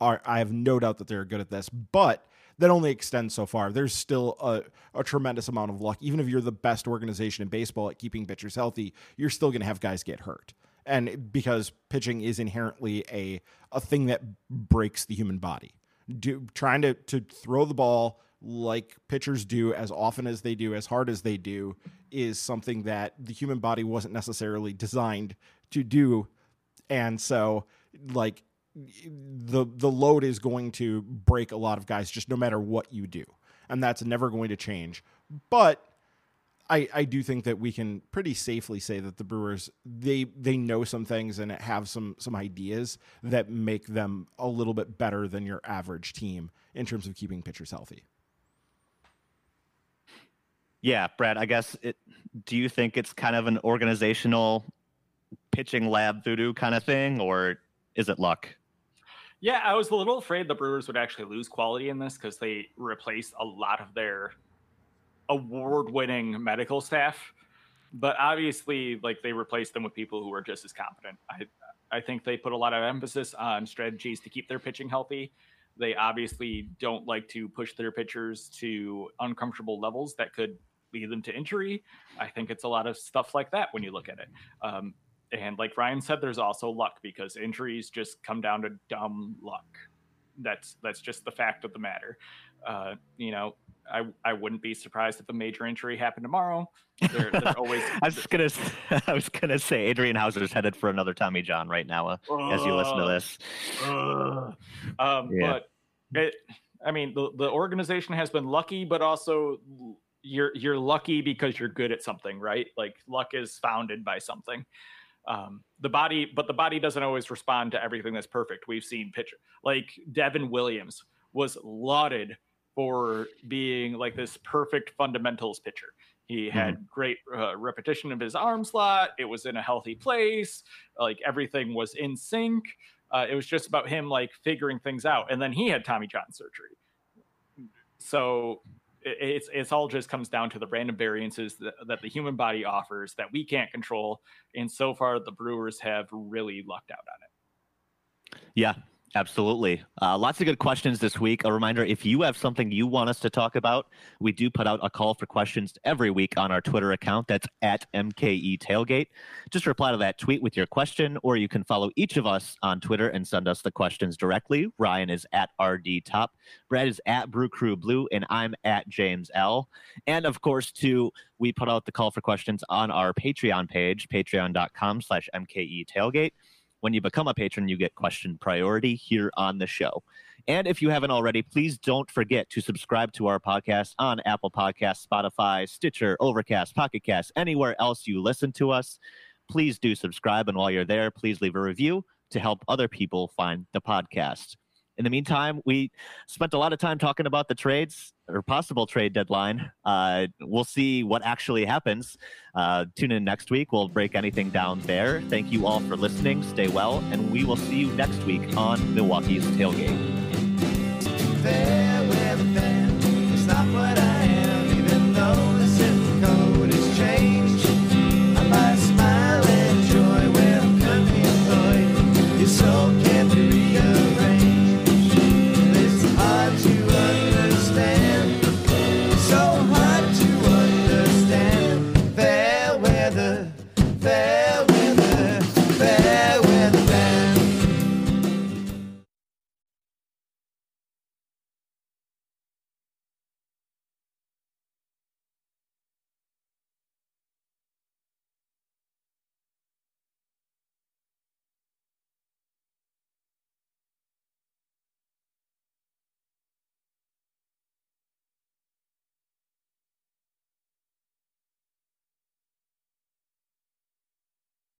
are I have no doubt that they're good at this, but that only extends so far. There's still a, a tremendous amount of luck. Even if you're the best organization in baseball at keeping pitchers healthy, you're still going to have guys get hurt and because pitching is inherently a a thing that breaks the human body. Do, trying to to throw the ball like pitchers do as often as they do, as hard as they do, is something that the human body wasn't necessarily designed to do, and so like the the load is going to break a lot of guys just no matter what you do, and that's never going to change. But I, I do think that we can pretty safely say that the Brewers they they know some things and have some some ideas that make them a little bit better than your average team in terms of keeping pitchers healthy. Yeah, Brad, I guess it do you think it's kind of an organizational pitching lab voodoo kind of thing, or is it luck? Yeah, I was a little afraid the Brewers would actually lose quality in this because they replaced a lot of their award-winning medical staff. But obviously, like they replaced them with people who are just as competent. I I think they put a lot of emphasis on strategies to keep their pitching healthy. They obviously don't like to push their pitchers to uncomfortable levels that could lead them to injury. I think it's a lot of stuff like that when you look at it. Um, and like Ryan said, there's also luck because injuries just come down to dumb luck. That's that's just the fact of the matter. Uh, you know, I I wouldn't be surprised if a major injury happened tomorrow. They're, they're [LAUGHS] always. I was gonna [LAUGHS] I was gonna say Adrian Houser is headed for another Tommy John right now uh, as you listen to this. Uh, um, yeah. But it, I mean, the the organization has been lucky, but also you're you're lucky because you're good at something, right? Like luck is founded by something. Um, the body, but the body doesn't always respond to everything that's perfect. We've seen pitcher like Devin Williams was lauded for being like this perfect fundamentals pitcher. He had mm-hmm. great uh, repetition of his arm slot. It was in a healthy place. Like everything was in sync. Uh, it was just about him like figuring things out. And then he had Tommy John surgery. So it's it's all just comes down to the random variances that, that, the human body offers that we can't control and so far the brewers have really lucked out on it yeah Absolutely. Uh, lots of good questions this week. A reminder if you have something you want us to talk about, we do put out a call for questions every week on our Twitter account. That's at MKE Tailgate. Just reply to that tweet with your question, or you can follow each of us on Twitter and send us the questions directly. Ryan is at RD Top, Brad is at Brew Crew Blue, and I'm at James L. And of course, too, we put out the call for questions on our Patreon page, patreon.com slash MKE Tailgate. When you become a patron, you get question priority here on the show. And if you haven't already, please don't forget to subscribe to our podcast on Apple Podcasts, Spotify, Stitcher, Overcast, Pocket Cast, anywhere else you listen to us. Please do subscribe. And while you're there, please leave a review to help other people find the podcast. In the meantime, we spent a lot of time talking about the trades or possible trade deadline. Uh, we'll see what actually happens. Uh, tune in next week. We'll break anything down there. Thank you all for listening. Stay well, and we will see you next week on Milwaukee's Tailgate.